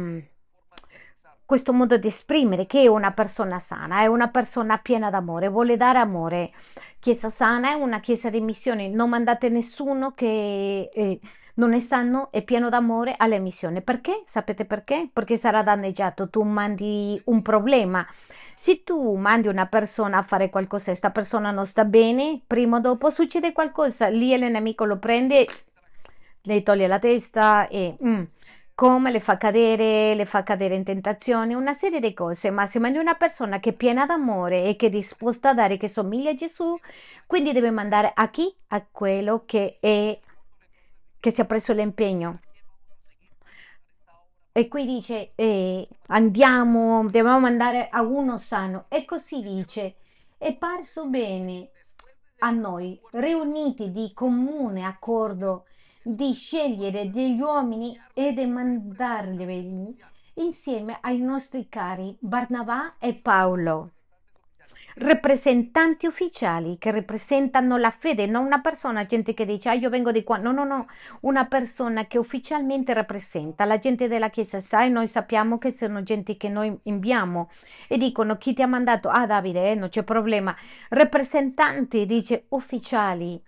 Questo modo di esprimere che è una persona sana, è una persona piena d'amore, vuole dare amore. Chiesa sana è una chiesa di missioni. Non mandate nessuno che eh, non è sano e pieno d'amore alle missioni. Perché? Sapete perché? Perché sarà danneggiato. Tu mandi un problema se tu mandi una persona a fare qualcosa e questa persona non sta bene, prima o dopo succede qualcosa, lì il nemico lo prende, le toglie la testa e mm, come le fa cadere, le fa cadere in tentazione, una serie di cose, ma se mandi una persona che è piena d'amore e che è disposta a dare, che somiglia a Gesù, quindi deve mandare a chi? A quello che è che si è preso l'impegno. E qui dice, eh, andiamo, dobbiamo andare a uno sano. E così dice, è parso bene a noi, riuniti di comune accordo, di scegliere degli uomini e di mandarli insieme ai nostri cari Barnabà e Paolo rappresentanti ufficiali che rappresentano la fede, non una persona, gente che dice ah io vengo di qua, no, no, no, una persona che ufficialmente rappresenta la gente della Chiesa, sai, noi sappiamo che sono gente che noi inviamo e dicono chi ti ha mandato, ah Davide, eh, non c'è problema, rappresentanti, dice ufficiali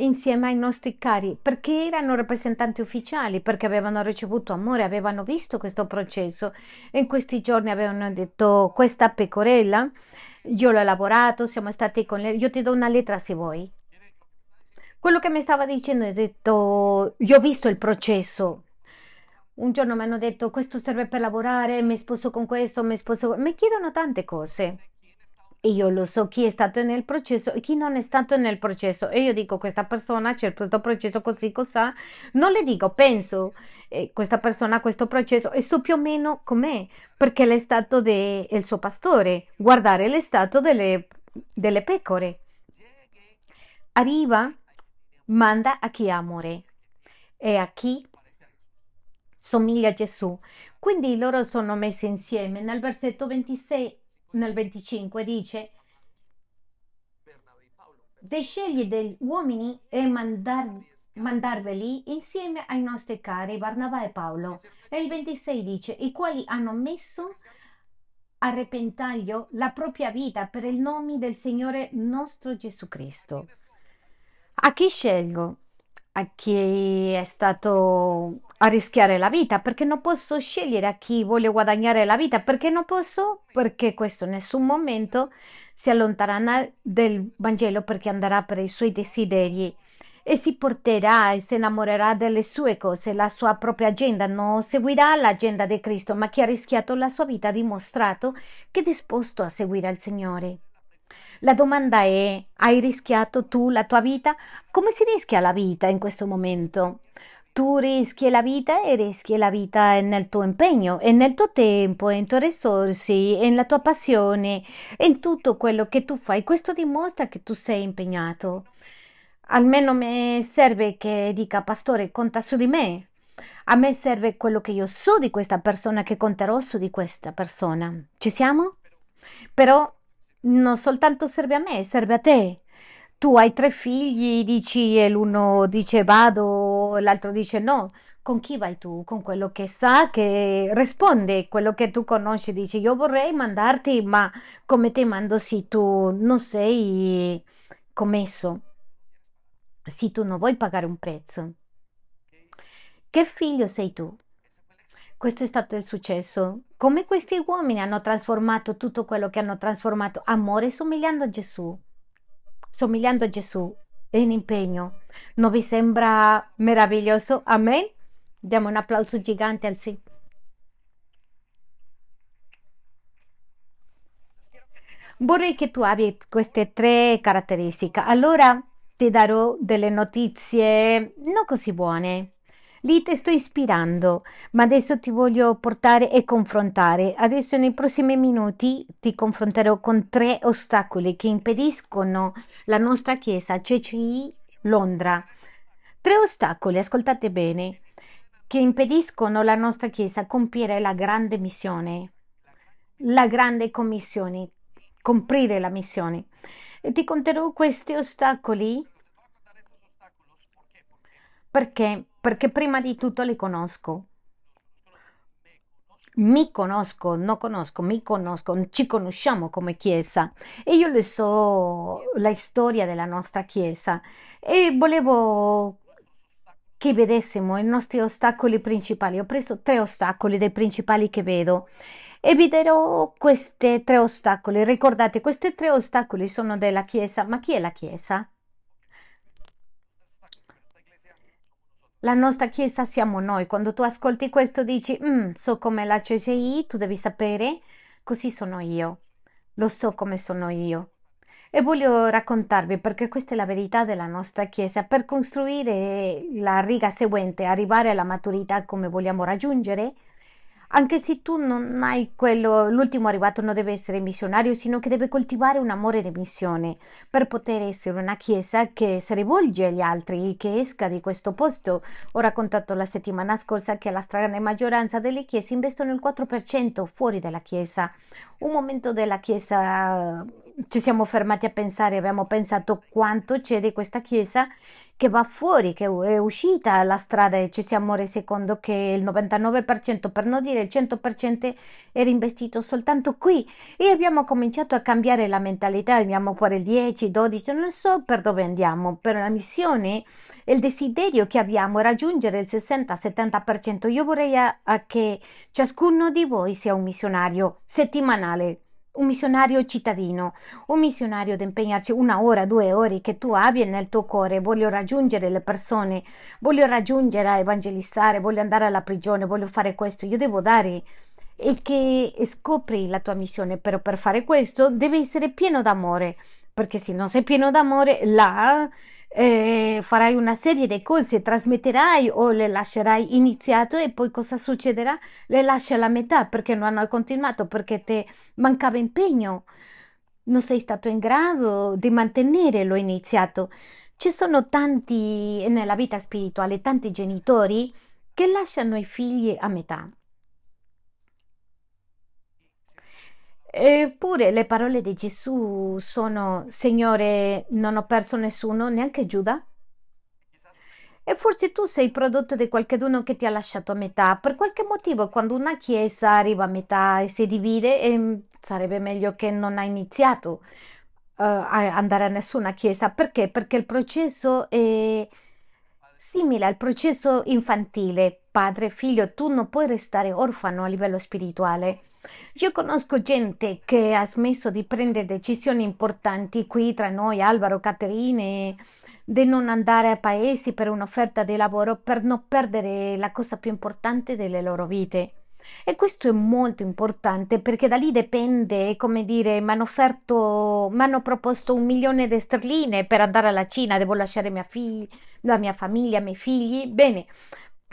insieme ai nostri cari, perché erano rappresentanti ufficiali, perché avevano ricevuto amore, avevano visto questo processo. In questi giorni avevano detto questa pecorella io l'ho elaborato, siamo stati con lei, io ti do una lettera se vuoi. Quello che mi stava dicendo, ho detto, io ho visto il processo, Un giorno mi hanno detto questo serve per lavorare, mi sposo con questo, mi sposo con... Mi chiedono tante cose. E io lo so chi è stato nel processo e chi non è stato nel processo. E io dico questa persona c'è questo processo così, cos'ha. Non le dico, penso eh, questa persona ha questo processo e so più o meno com'è, perché l'è stato del de, suo pastore, guardare l'è stato delle, delle pecore. Arriva, manda a chi amore e a chi somiglia a Gesù. Quindi loro sono messi insieme. Nel versetto 26, nel 25 dice, de scegli degli uomini e mandar, mandarveli insieme ai nostri cari Barnabà e Paolo. E il 26 dice, i quali hanno messo a repentaglio la propria vita per il nome del Signore nostro Gesù Cristo. A chi scelgo? A chi è stato a rischiare la vita, perché non posso scegliere a chi vuole guadagnare la vita, perché non posso, perché questo in nessun momento si allontanerà del Vangelo perché andrà per i suoi desideri e si porterà e si innamorerà delle sue cose, la sua propria agenda, non seguirà l'agenda di Cristo, ma chi ha rischiato la sua vita ha dimostrato che è disposto a seguire il Signore. La domanda è, hai rischiato tu la tua vita? Come si rischia la vita in questo momento? Tu rischi la vita e rischi la vita nel tuo impegno, e nel tuo tempo, in tue risorse, nella tua passione, in tutto quello che tu fai. Questo dimostra che tu sei impegnato. Almeno mi serve che dica, pastore, conta su di me. A me serve quello che io so di questa persona, che conterò su di questa persona. Ci siamo? Però non soltanto serve a me, serve a te. Tu hai tre figli, dici e l'uno dice vado, l'altro dice no. Con chi vai tu? Con quello che sa, che risponde, quello che tu conosci, dici io vorrei mandarti, ma come ti mando sì, tu non sei commesso, sì, tu non vuoi pagare un prezzo. Che figlio sei tu? Questo è stato il successo. Come questi uomini hanno trasformato tutto quello che hanno trasformato, amore somigliando a Gesù, somigliando a Gesù e in impegno. Non vi sembra meraviglioso? Amen? Diamo un applauso gigante al sì. Vorrei che tu abbia queste tre caratteristiche. Allora ti darò delle notizie non così buone. Lì ti sto ispirando, ma adesso ti voglio portare e confrontare. Adesso nei prossimi minuti ti confronterò con tre ostacoli che impediscono la nostra chiesa CCI Londra. Tre ostacoli, ascoltate bene, che impediscono la nostra chiesa compiere la grande missione, la grande commissione, comprire la missione. E ti conterò questi ostacoli perché? Perché prima di tutto li conosco. Mi conosco, non conosco, mi conosco, ci conosciamo come Chiesa e io le so la storia della nostra Chiesa e volevo che vedessimo i nostri ostacoli principali. Ho preso tre ostacoli dei principali che vedo e vi darò questi tre ostacoli. Ricordate, questi tre ostacoli sono della Chiesa, ma chi è la Chiesa? La nostra chiesa siamo noi. Quando tu ascolti questo dici, mm, so come la CCI, tu devi sapere, così sono io. Lo so come sono io. E voglio raccontarvi perché questa è la verità della nostra Chiesa. Per costruire la riga seguente, arrivare alla maturità come vogliamo raggiungere, anche se tu non hai quello, l'ultimo arrivato non deve essere missionario, sino che deve coltivare un amore di missione per poter essere una chiesa che si rivolge agli altri, che esca di questo posto. Ho raccontato la settimana scorsa che la stragrande maggioranza delle chiese investono il 4% fuori dalla chiesa. Un momento della chiesa ci siamo fermati a pensare, abbiamo pensato quanto c'è di questa chiesa che va fuori, che è uscita alla strada e ci siamo resi conto che il 99%, per non dire il 100%, era investito soltanto qui e abbiamo cominciato a cambiare la mentalità, abbiamo fuori il 10, 12, non so per dove andiamo, per la missione il desiderio che abbiamo è raggiungere il 60-70%. Io vorrei a, a che ciascuno di voi sia un missionario settimanale un missionario cittadino, un missionario da impegnarsi una ora, due ore che tu abbia nel tuo cuore. Voglio raggiungere le persone, voglio raggiungere a evangelizzare, voglio andare alla prigione, voglio fare questo. Io devo dare e che scopri la tua missione, però per fare questo devi essere pieno d'amore, perché se non sei pieno d'amore, là farai una serie di cose, trasmetterai o le lascerai iniziato e poi cosa succederà? Le lasci alla metà perché non hanno continuato, perché ti mancava impegno, non sei stato in grado di mantenere lo iniziato. Ci sono tanti nella vita spirituale, tanti genitori che lasciano i figli a metà. Eppure le parole di Gesù sono, Signore, non ho perso nessuno, neanche Giuda. E forse tu sei prodotto di qualcuno che ti ha lasciato a metà. Per qualche motivo, quando una chiesa arriva a metà e si divide, ehm, sarebbe meglio che non ha iniziato eh, a andare a nessuna chiesa. Perché? Perché il processo è simile al processo infantile. Padre, figlio, tu non puoi restare orfano a livello spirituale. Io conosco gente che ha smesso di prendere decisioni importanti qui tra noi, Alvaro, Caterine, di non andare a paesi per un'offerta di lavoro per non perdere la cosa più importante delle loro vite. E questo è molto importante perché da lì dipende, come dire, mi hanno offerto, mi hanno proposto un milione di sterline per andare alla Cina, devo lasciare mia figlia, la mia famiglia, i miei figli. Bene,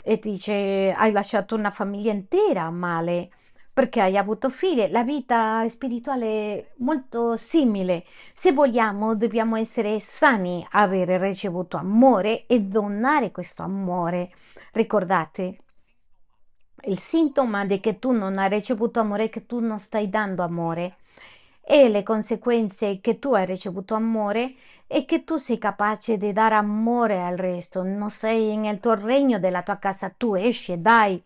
e dice, hai lasciato una famiglia intera male perché hai avuto figli. La vita spirituale è molto simile. Se vogliamo, dobbiamo essere sani, avere ricevuto amore e donare questo amore. Ricordate, il sintomo di che tu non hai ricevuto amore che tu non stai dando amore e le conseguenze che tu hai ricevuto amore è che tu sei capace di dare amore al resto, non sei nel tuo regno della tua casa, tu esci e dai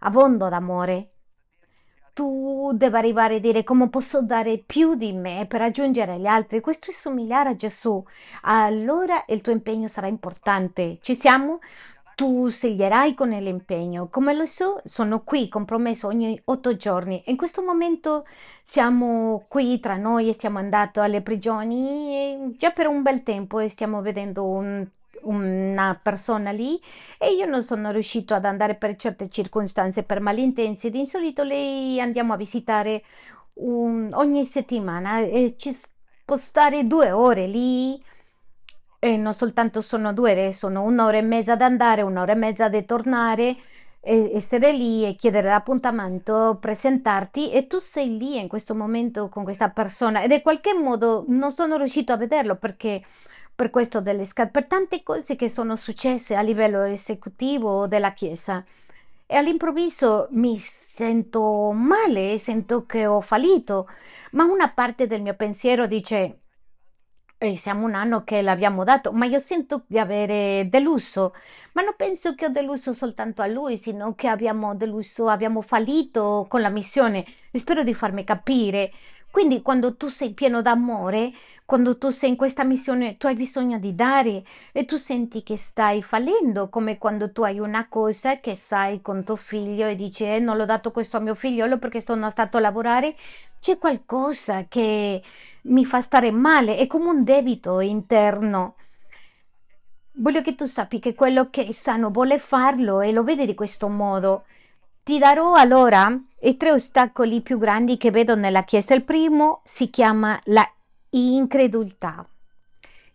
avvondo d'amore. Tu devi arrivare a dire come posso dare più di me per raggiungere gli altri. Questo è somigliare a Gesù. Allora il tuo impegno sarà importante. Ci siamo? Tu sceglierai con l'impegno. Come lo so, sono qui compromesso ogni otto giorni. In questo momento siamo qui tra noi e stiamo andando alle prigioni già per un bel tempo e stiamo vedendo un- una persona lì e io non sono riuscito ad andare per certe circostanze, per malintensi. Di solito lei andiamo a visitare un- ogni settimana e ci può stare due ore lì e non soltanto sono due ore, sono un'ora e mezza ad andare, un'ora e mezza di tornare, e essere lì e chiedere l'appuntamento, presentarti e tu sei lì in questo momento con questa persona ed in qualche modo non sono riuscito a vederlo perché per questo delle scat per tante cose che sono successe a livello esecutivo della Chiesa. E all'improvviso mi sento male, sento che ho fallito, ma una parte del mio pensiero dice e siamo un anno che l'abbiamo dato, ma io sento di avere deluso, ma non penso che ho deluso soltanto a lui, sino che abbiamo deluso, abbiamo fallito con la missione. Spero di farmi capire. Quindi quando tu sei pieno d'amore, quando tu sei in questa missione, tu hai bisogno di dare e tu senti che stai fallendo, come quando tu hai una cosa che sai con tuo figlio e dici eh, non l'ho dato questo a mio figliolo perché sono stato a lavorare, c'è qualcosa che mi fa stare male, è come un debito interno. Voglio che tu sappi che quello che è sano vuole farlo e lo vede di questo modo. Ti darò allora i tre ostacoli più grandi che vedo nella Chiesa. Il primo si chiama la incredulità.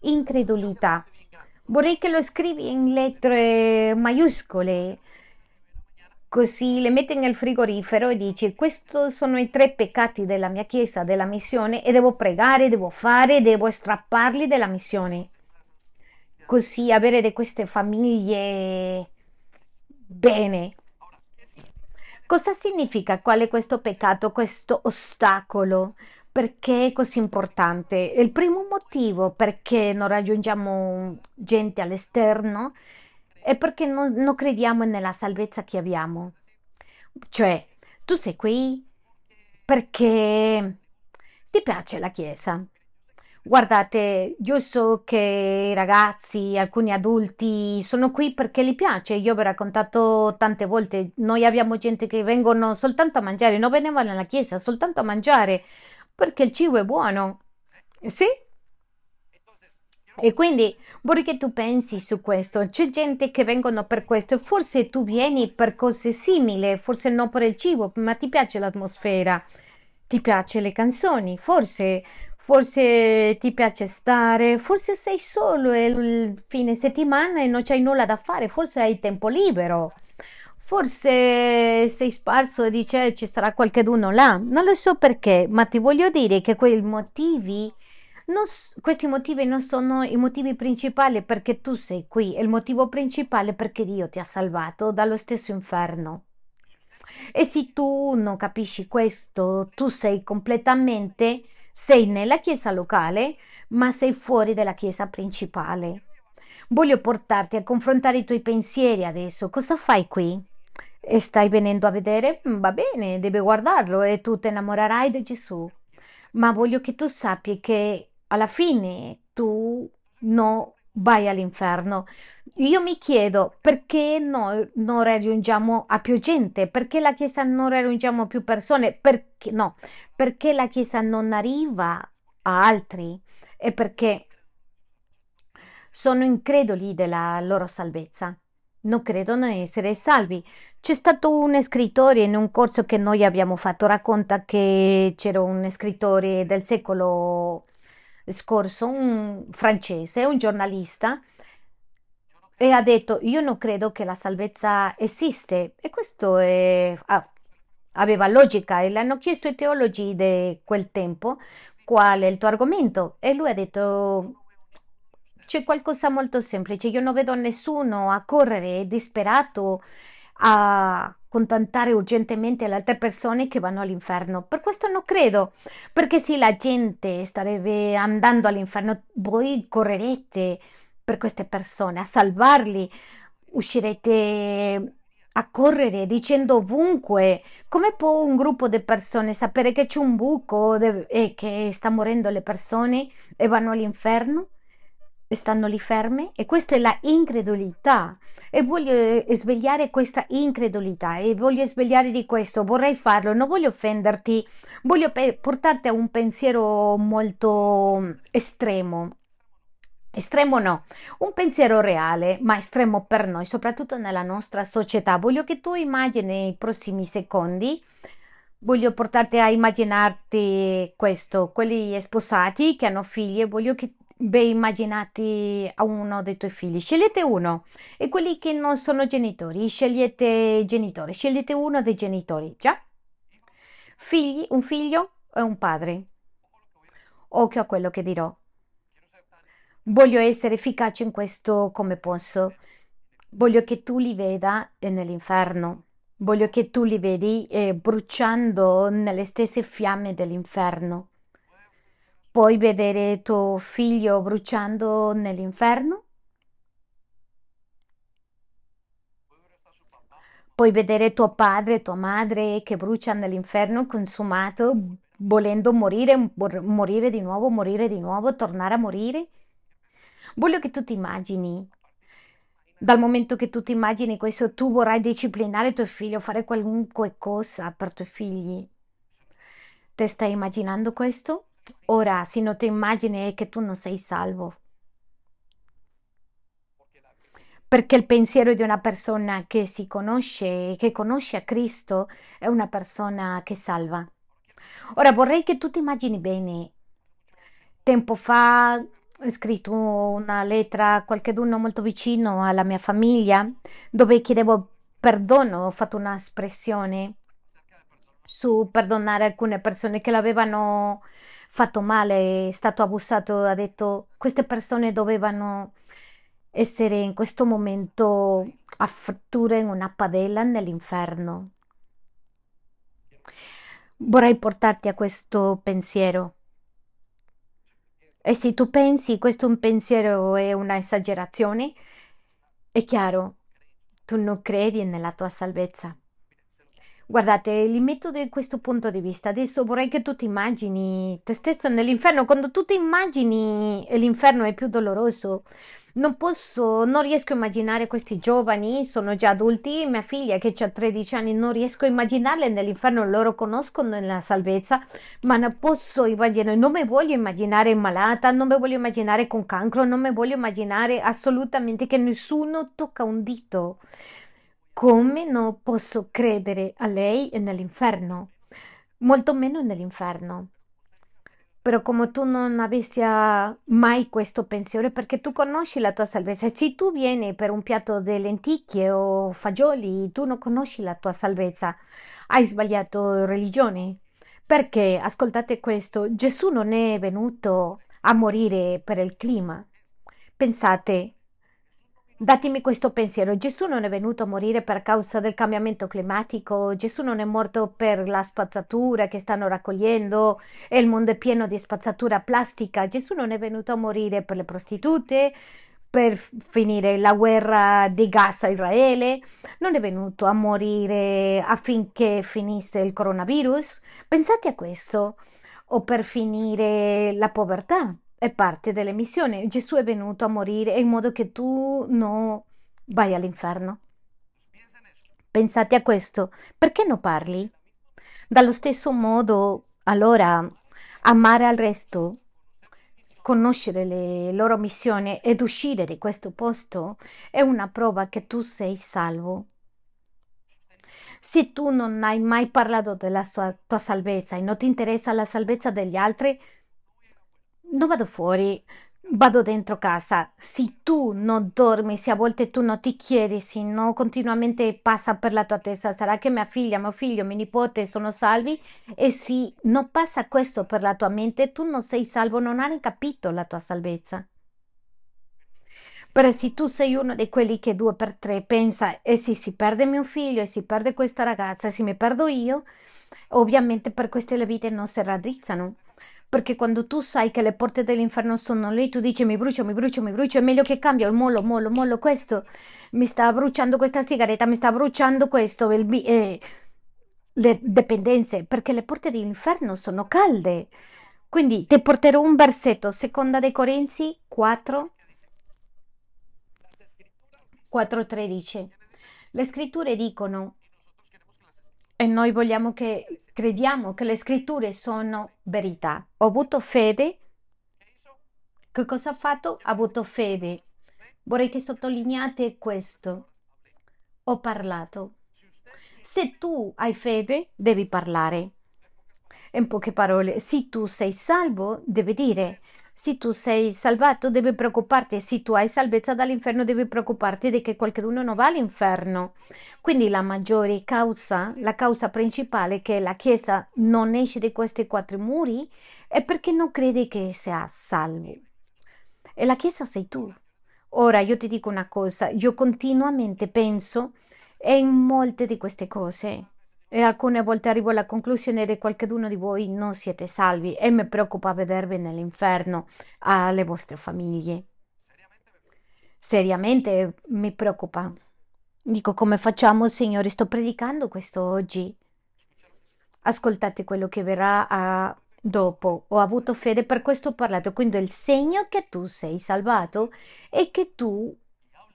Incredulità. Vorrei che lo scrivi in lettere maiuscole, così le metti nel frigorifero e dici: Questi sono i tre peccati della mia Chiesa, della missione, e devo pregare, devo fare, devo strapparli della missione. Così avere di queste famiglie bene. Cosa significa? Qual è questo peccato, questo ostacolo? Perché è così importante? Il primo motivo perché non raggiungiamo gente all'esterno è perché non, non crediamo nella salvezza che abbiamo. Cioè, tu sei qui perché ti piace la Chiesa. Guardate, io so che i ragazzi, alcuni adulti sono qui perché li piace. Io vi ho raccontato tante volte, noi abbiamo gente che vengono soltanto a mangiare, non venivano alla chiesa, soltanto a mangiare. perché il cibo è buono. Sì? E quindi vorrei che tu pensi su questo. C'è gente che vengono per questo e forse tu vieni per cose simili, forse non per il cibo, ma ti piace l'atmosfera, ti piace le canzoni, forse, forse ti piace stare, forse sei solo il fine settimana e non c'hai nulla da fare, forse hai tempo libero. Forse sei sparso e dice "Eh, ci sarà qualcheduno là. Non lo so perché, ma ti voglio dire che quei motivi non questi motivi non sono i motivi principali perché tu sei qui, è il motivo principale perché Dio ti ha salvato dallo stesso inferno. E se tu non capisci questo, tu sei completamente, sei nella chiesa locale, ma sei fuori dalla chiesa principale. Voglio portarti a confrontare i tuoi pensieri adesso. Cosa fai qui? E stai venendo a vedere? Mm, Va bene, devi guardarlo e tu ti innamorerai di Gesù. Ma voglio che tu sappi che alla fine tu non vai all'inferno. Io mi chiedo perché noi non raggiungiamo a più gente, perché la Chiesa non raggiungiamo più persone, perché no, perché la Chiesa non arriva a altri e perché sono increduli della loro salvezza. Non credono essere salvi. C'è stato un scrittore in un corso che noi abbiamo fatto, racconta che c'era un scrittore del secolo scorso, un francese, un giornalista, e ha detto: Io non credo che la salvezza esiste. E questo è- ah, aveva logica. E le hanno chiesto ai teologi di quel tempo qual è il tuo argomento. E lui ha detto: C'è qualcosa molto semplice. Io non vedo nessuno a correre disperato a contattare urgentemente le altre persone che vanno all'inferno. Per questo non credo. Perché se la gente starebbe andando all'inferno, voi correrete per queste persone, a salvarli, uscirete a correre dicendo ovunque. Come può un gruppo di persone sapere che c'è un buco e che sta morendo le persone e vanno all'inferno? E stanno lì ferme? E questa è la incredulità. E voglio eh, svegliare questa incredulità e voglio svegliare di questo. Vorrei farlo, non voglio offenderti, voglio portarti a un pensiero molto mm, estremo. Estremo no, un pensiero reale, ma estremo per noi, soprattutto nella nostra società. Voglio che tu immagini i prossimi secondi, voglio portarti a immaginarti questo, quelli sposati che hanno figli, voglio che beh, immaginati a uno dei tuoi figli. Scegliete uno e quelli che non sono genitori, scegliete genitori, scegliete uno dei genitori, già? Figli, un figlio e un padre. Occhio a quello che dirò. Voglio essere efficace in questo come posso. Voglio che tu li veda eh, nell'inferno. Voglio che tu li vedi eh, bruciando nelle stesse fiamme dell'inferno. Puoi vedere tuo figlio bruciando nell'inferno? Puoi vedere tuo padre e tua madre che bruciano nell'inferno consumato, volendo morire, morire di nuovo, morire di nuovo, tornare a morire? Voglio che tu ti immagini, dal momento che tu ti immagini questo, tu vorrai disciplinare tuo figlio, fare qualunque cosa per i tuoi figli. Te stai immaginando questo? Ora, se non ti immagini è che tu non sei salvo, perché il pensiero di una persona che si conosce, che conosce a Cristo, è una persona che salva. Ora vorrei che tu ti immagini bene. Tempo fa ho scritto una lettera a qualcuno molto vicino alla mia famiglia dove chiedevo perdono, ho fatto una espressione su perdonare alcune persone che l'avevano fatto male, è stato abusato, ha detto queste persone dovevano essere in questo momento a fratture in una padella nell'inferno. Vorrei portarti a questo pensiero. E se tu pensi questo è un pensiero è una esagerazione, è chiaro, tu non credi nella tua salvezza. Guardate, li metto da questo punto di vista. Adesso vorrei che tu ti immagini te stesso nell'inferno. Quando tu ti immagini e l'inferno è più doloroso, non posso, non riesco a immaginare questi giovani, sono già adulti, mia figlia che ha 13 anni, non riesco a immaginarle nell'inferno, loro conoscono la salvezza, ma non posso immaginare, non mi voglio immaginare malata, non mi voglio immaginare con cancro, non mi voglio immaginare assolutamente che nessuno tocca un dito. Come non posso credere a lei nell'inferno? Molto meno nell'inferno. Però come tu non avessi ah, mai questo pensiero, perché tu conosci la tua salvezza. Se tu vieni per un piatto di lenticchie o fagioli, tu non conosci la tua salvezza. Hai sbagliato religione. Perché, ascoltate questo, Gesù non è venuto a morire per il clima. Pensate, Datemi questo pensiero. Gesù non è venuto a morire per causa del cambiamento climatico, Gesù non è morto per la spazzatura che stanno raccogliendo e il mondo è pieno di spazzatura plastica. Gesù non è venuto a morire per le prostitute, per finire la guerra di gas a Israele, non è venuto a morire affinché finisse il coronavirus. Pensate a questo, o per finire la povertà è parte delle missioni. Gesù è venuto a morire in modo che tu non vai all'inferno. Pensate a questo. Perché non parli? Dallo stesso modo, allora, amare al resto, conoscere le loro missioni ed uscire di questo posto è una prova che tu sei salvo. Se tu non hai mai parlato della sua, tua salvezza e non ti interessa la salvezza degli altri, non vado fuori, vado dentro casa. Se tu non dormi, se a volte tu non ti chiedi, se no continuamente passa per la tua testa, sarà che mia figlia, mio figlio, mio nipote sono salvi? E se non passa questo per la tua mente, tu non sei salvo, non hai capito la tua salvezza. Però se tu sei uno di quelli che due per tre pensa, e se si perde mio figlio, e si perde questa ragazza, e se mi perdo io, ovviamente per queste le vite non si raddrizzano. Perché quando tu sai che le porte dell'inferno sono lì, tu dici mi brucio, mi brucio, mi brucio, è meglio che cambio, il mollo, mollo, mollo questo. Mi sta bruciando questa sigaretta, mi sta bruciando questo, bi- eh, le dipendenze, perché le porte dell'inferno sono calde. Quindi ti porterò un versetto, seconda dei Corinzi 4, 4:13. Le scritture dicono e noi vogliamo che crediamo che le scritture sono verità. Ho avuto fede. Che cosa ha fatto? Ha avuto fede. Vorrei che sottolineate questo. Ho parlato. Se tu hai fede, devi parlare. In poche parole, se tu sei salvo, devi dire se tu sei salvato, devi preoccuparti. Se tu hai salvezza dall'inferno, devi preoccuparti di che qualcuno non va all'inferno. Quindi la maggiore causa, la causa principale che la Chiesa non esce di questi quattro muri è perché non crede che sia salvo. E la Chiesa sei tu. Ora io ti dico una cosa, io continuamente penso in molte di queste cose e alcune volte arrivo alla conclusione che qualcuno di voi non siete salvi e mi preoccupa vedervi nell'inferno alle vostre famiglie. Seriamente mi preoccupa. Dico come facciamo, Signore? Sto predicando questo oggi. Ascoltate quello che verrà a... dopo. Ho avuto fede, per questo ho parlato. Quindi il segno che tu sei salvato è che tu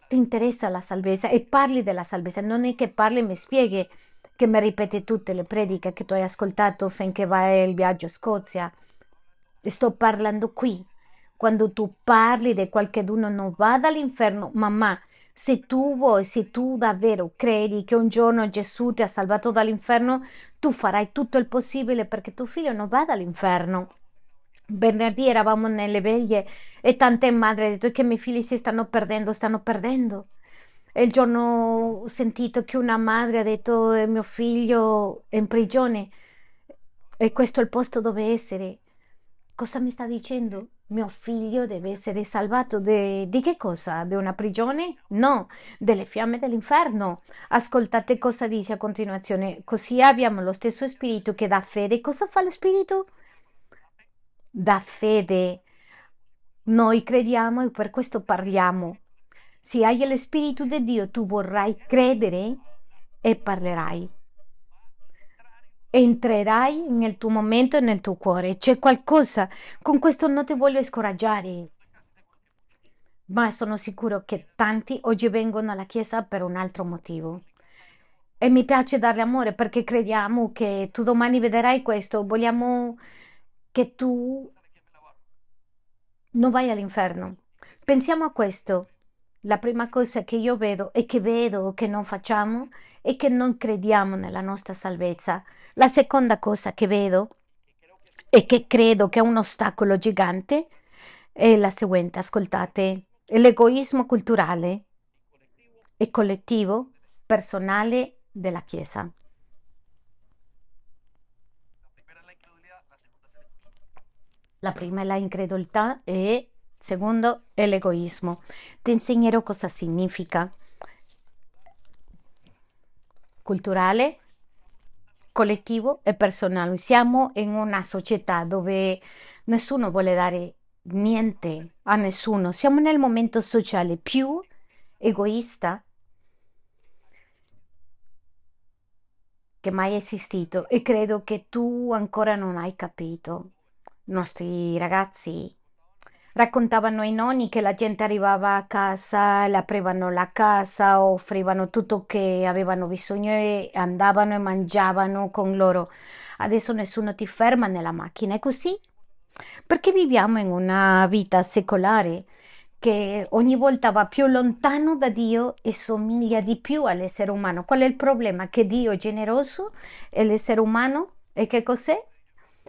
ti interessa la salvezza e parli della salvezza. Non è che parli e mi spieghi che mi ripeti tutte le prediche che tu hai ascoltato finché vai il viaggio a Scozia. Sto parlando qui. Quando tu parli di qualcuno non vada all'inferno, mamma, se tu vuoi, se tu davvero credi che un giorno Gesù ti ha salvato dall'inferno, tu farai tutto il possibile perché tuo figlio non vada all'inferno. Venerdì eravamo nelle veglie e tante madri hanno detto che i miei figli si stanno perdendo, stanno perdendo. Il giorno ho sentito che una madre ha detto eh, mio figlio è in prigione e questo è il posto dove essere. Cosa mi sta dicendo? Mio figlio deve essere salvato de, di che cosa? Di una prigione? No, delle fiamme dell'inferno. Ascoltate cosa dice a continuazione. Così abbiamo lo stesso spirito che dà fede. Cosa fa lo spirito? Dà fede. Noi crediamo e per questo parliamo. Se hai lo Spirito di Dio, tu vorrai credere e parlerai. Entrerai nel tuo momento e nel tuo cuore. C'è qualcosa. Con questo non ti voglio scoraggiare, ma sono sicuro che tanti oggi vengono alla Chiesa per un altro motivo. E mi piace darle amore perché crediamo che tu domani vedrai questo. Vogliamo che tu non vai all'inferno. Pensiamo a questo. La prima cosa che io vedo e che vedo che non facciamo è che non crediamo nella nostra salvezza. La seconda cosa che vedo e che credo che è un ostacolo gigante è la seguente, ascoltate, l'egoismo culturale e collettivo, personale della Chiesa. La prima è la incredulità e secondo è l'egoismo. Ti insegnerò cosa significa culturale, collettivo e personale. Siamo in una società dove nessuno vuole dare niente a nessuno. Siamo nel momento sociale più egoista che mai esistito e credo che tu ancora non hai capito. I nostri ragazzi raccontavano ai nonni che la gente arrivava a casa, le aprivano la casa, offrivano tutto che avevano bisogno e andavano e mangiavano con loro. Adesso nessuno ti ferma nella macchina, è così? Perché viviamo in una vita secolare che ogni volta va più lontano da Dio e somiglia di più all'essere umano. Qual è il problema? Che Dio è generoso e l'essere umano e che cos'è?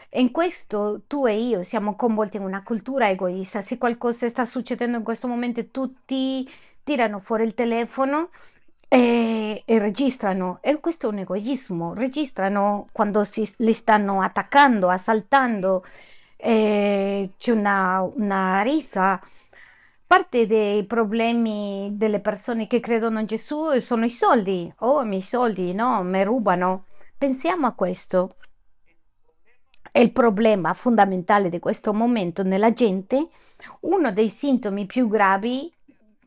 E in questo tu e io siamo coinvolti in una cultura egoista. Se qualcosa sta succedendo in questo momento, tutti tirano fuori il telefono e, e registrano. E questo è un egoismo. Registrano quando si, li stanno attaccando, assaltando. E c'è una, una risa. Parte dei problemi delle persone che credono in Gesù sono i soldi. Oh, i miei soldi, no, mi rubano. Pensiamo a questo. È il problema fondamentale di questo momento nella gente. Uno dei sintomi più gravi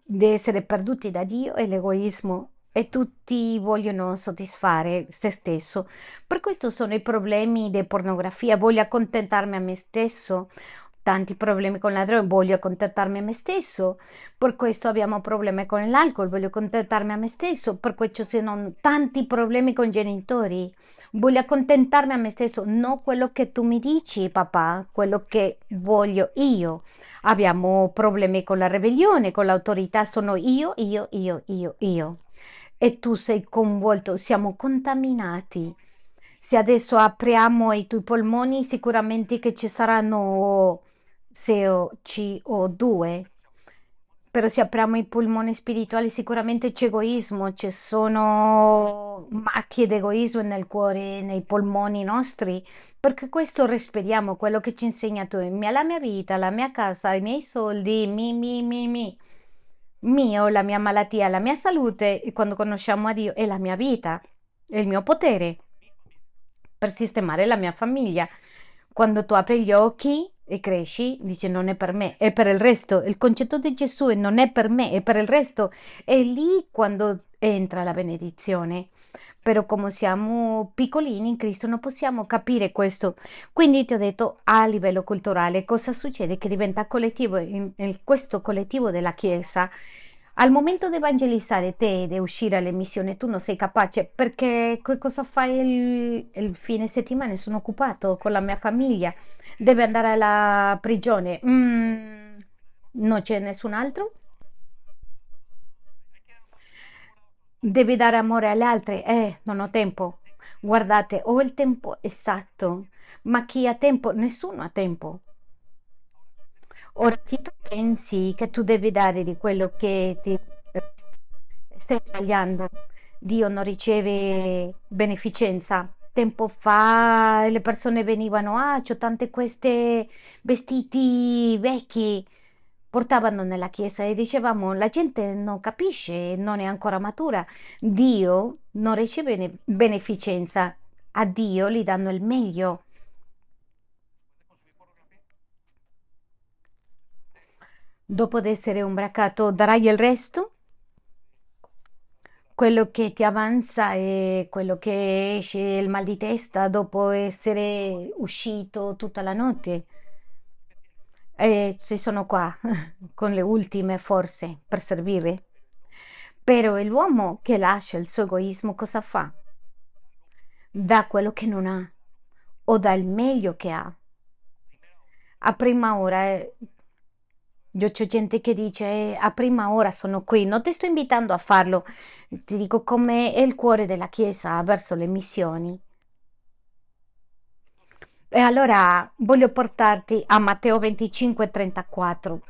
di essere perduti da Dio è l'egoismo e tutti vogliono soddisfare se stesso. Per questo sono i problemi di pornografia. Voglio accontentarmi a me stesso tanti problemi con la droga, voglio accontentarmi a me stesso, per questo abbiamo problemi con l'alcol, voglio accontentarmi a me stesso, per questo ci sono tanti problemi con i genitori, voglio accontentarmi a me stesso, non quello che tu mi dici papà, quello che voglio io. Abbiamo problemi con la ribellione, con l'autorità, sono io, io, io, io, io. E tu sei coinvolto, siamo contaminati. Se adesso apriamo i tuoi polmoni, sicuramente che ci saranno CO2, però se apriamo i polmoni spirituali sicuramente c'è egoismo, ci sono macchie di egoismo nel cuore, nei polmoni nostri, perché questo respiriamo, quello che ci ha insegnato la mia vita, la mia casa, i miei soldi, mi, mi, mi, mi, mio, la mia malattia, la mia salute, e quando conosciamo a Dio è la mia vita, è il mio potere per sistemare la mia famiglia. Quando tu apri gli occhi e cresci, dice non è per me, è per il resto. Il concetto di Gesù è non è per me, è per il resto. È lì quando entra la benedizione. Però come siamo piccolini in Cristo non possiamo capire questo. Quindi ti ho detto a livello culturale cosa succede che diventa collettivo, in, in questo collettivo della Chiesa. Al momento di evangelizzare te e uscire alle missioni, tu non sei capace perché cosa fai il, il fine settimana? Sono occupato con la mia famiglia deve andare alla prigione. Mm, non c'è nessun altro? Devi dare amore agli altri? Eh, non ho tempo. Guardate, ho il tempo esatto, ma chi ha tempo? Nessuno ha tempo. Ora, se tu pensi che tu devi dare di quello che ti stai sbagliando, Dio non riceve beneficenza tempo fa le persone venivano, ah, c'ho tante queste vestiti vecchi, portavano nella chiesa e dicevamo, la gente non capisce, non è ancora matura. Dio non riceve beneficenza, a Dio gli danno il meglio. Dopo di essere ubriacato, darai il resto? quello che ti avanza è quello che esce il mal di testa dopo essere uscito tutta la notte. E ci sono qua con le ultime forze per servire. Però l'uomo che lascia il suo egoismo cosa fa? Dà quello che non ha o dà il meglio che ha. A prima ora, eh, io c'è gente che dice eh, a prima ora sono qui, non ti sto invitando a farlo, ti dico come è il cuore della Chiesa verso le missioni. E allora voglio portarti a Matteo 25, 34.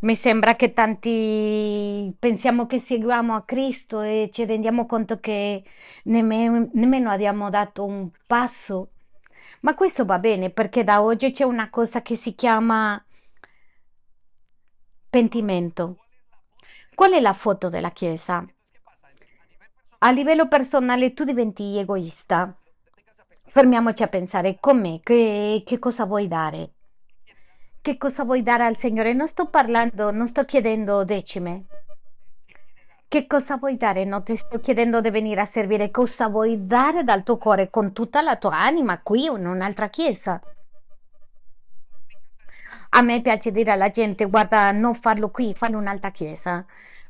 Mi sembra che tanti pensiamo che seguiamo a Cristo e ci rendiamo conto che nemmeno, nemmeno abbiamo dato un passo. Ma questo va bene perché da oggi c'è una cosa che si chiama pentimento. Qual è la foto della Chiesa? A livello personale tu diventi egoista. Fermiamoci a pensare com'è, che, che cosa vuoi dare? Che cosa vuoi dare al Signore? Non sto parlando, non sto chiedendo decime. Che cosa vuoi dare? Non ti sto chiedendo di venire a servire. Cosa vuoi dare dal tuo cuore con tutta la tua anima qui o in un'altra chiesa? A me piace dire alla gente, guarda, non farlo qui, fallo in un'altra chiesa.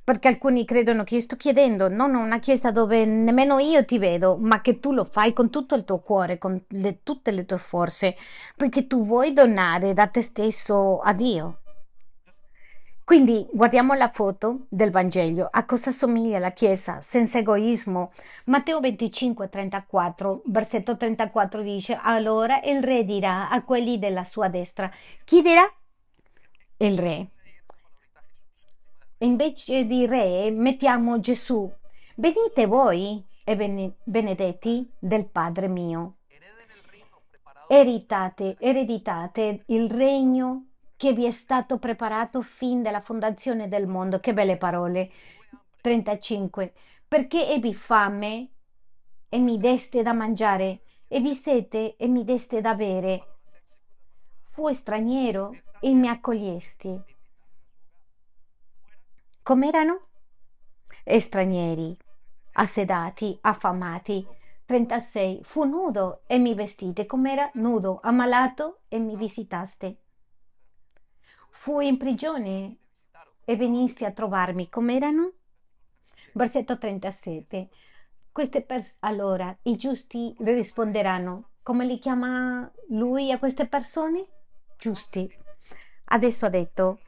Perché alcuni credono che io sto chiedendo non una chiesa dove nemmeno io ti vedo, ma che tu lo fai con tutto il tuo cuore, con le- tutte le tue forze, perché tu vuoi donare da te stesso a Dio. Quindi guardiamo la foto del Vangelo. A cosa somiglia la Chiesa? Senza egoismo. Matteo 25, 34, versetto 34 dice, allora il re dirà a quelli della sua destra, chi dirà? Il re. Invece di re mettiamo Gesù. Venite voi e bene- benedetti del Padre mio. Eritate, ereditate il regno che vi è stato preparato fin dalla fondazione del mondo. Che belle parole. 35. Perché ebbi fame e mi deste da mangiare, ebbi sete e mi deste da bere. Fui straniero e mi accogliesti. Com'erano? E stranieri, assedati, affamati. 36. Fu nudo e mi vestite, com'era nudo, ammalato e mi visitaste. Fui in prigione e venisti a trovarmi, com'erano? Versetto 37. Queste pers- allora i giusti le risponderanno. Come li chiama lui a queste persone? Giusti. Adesso ha detto,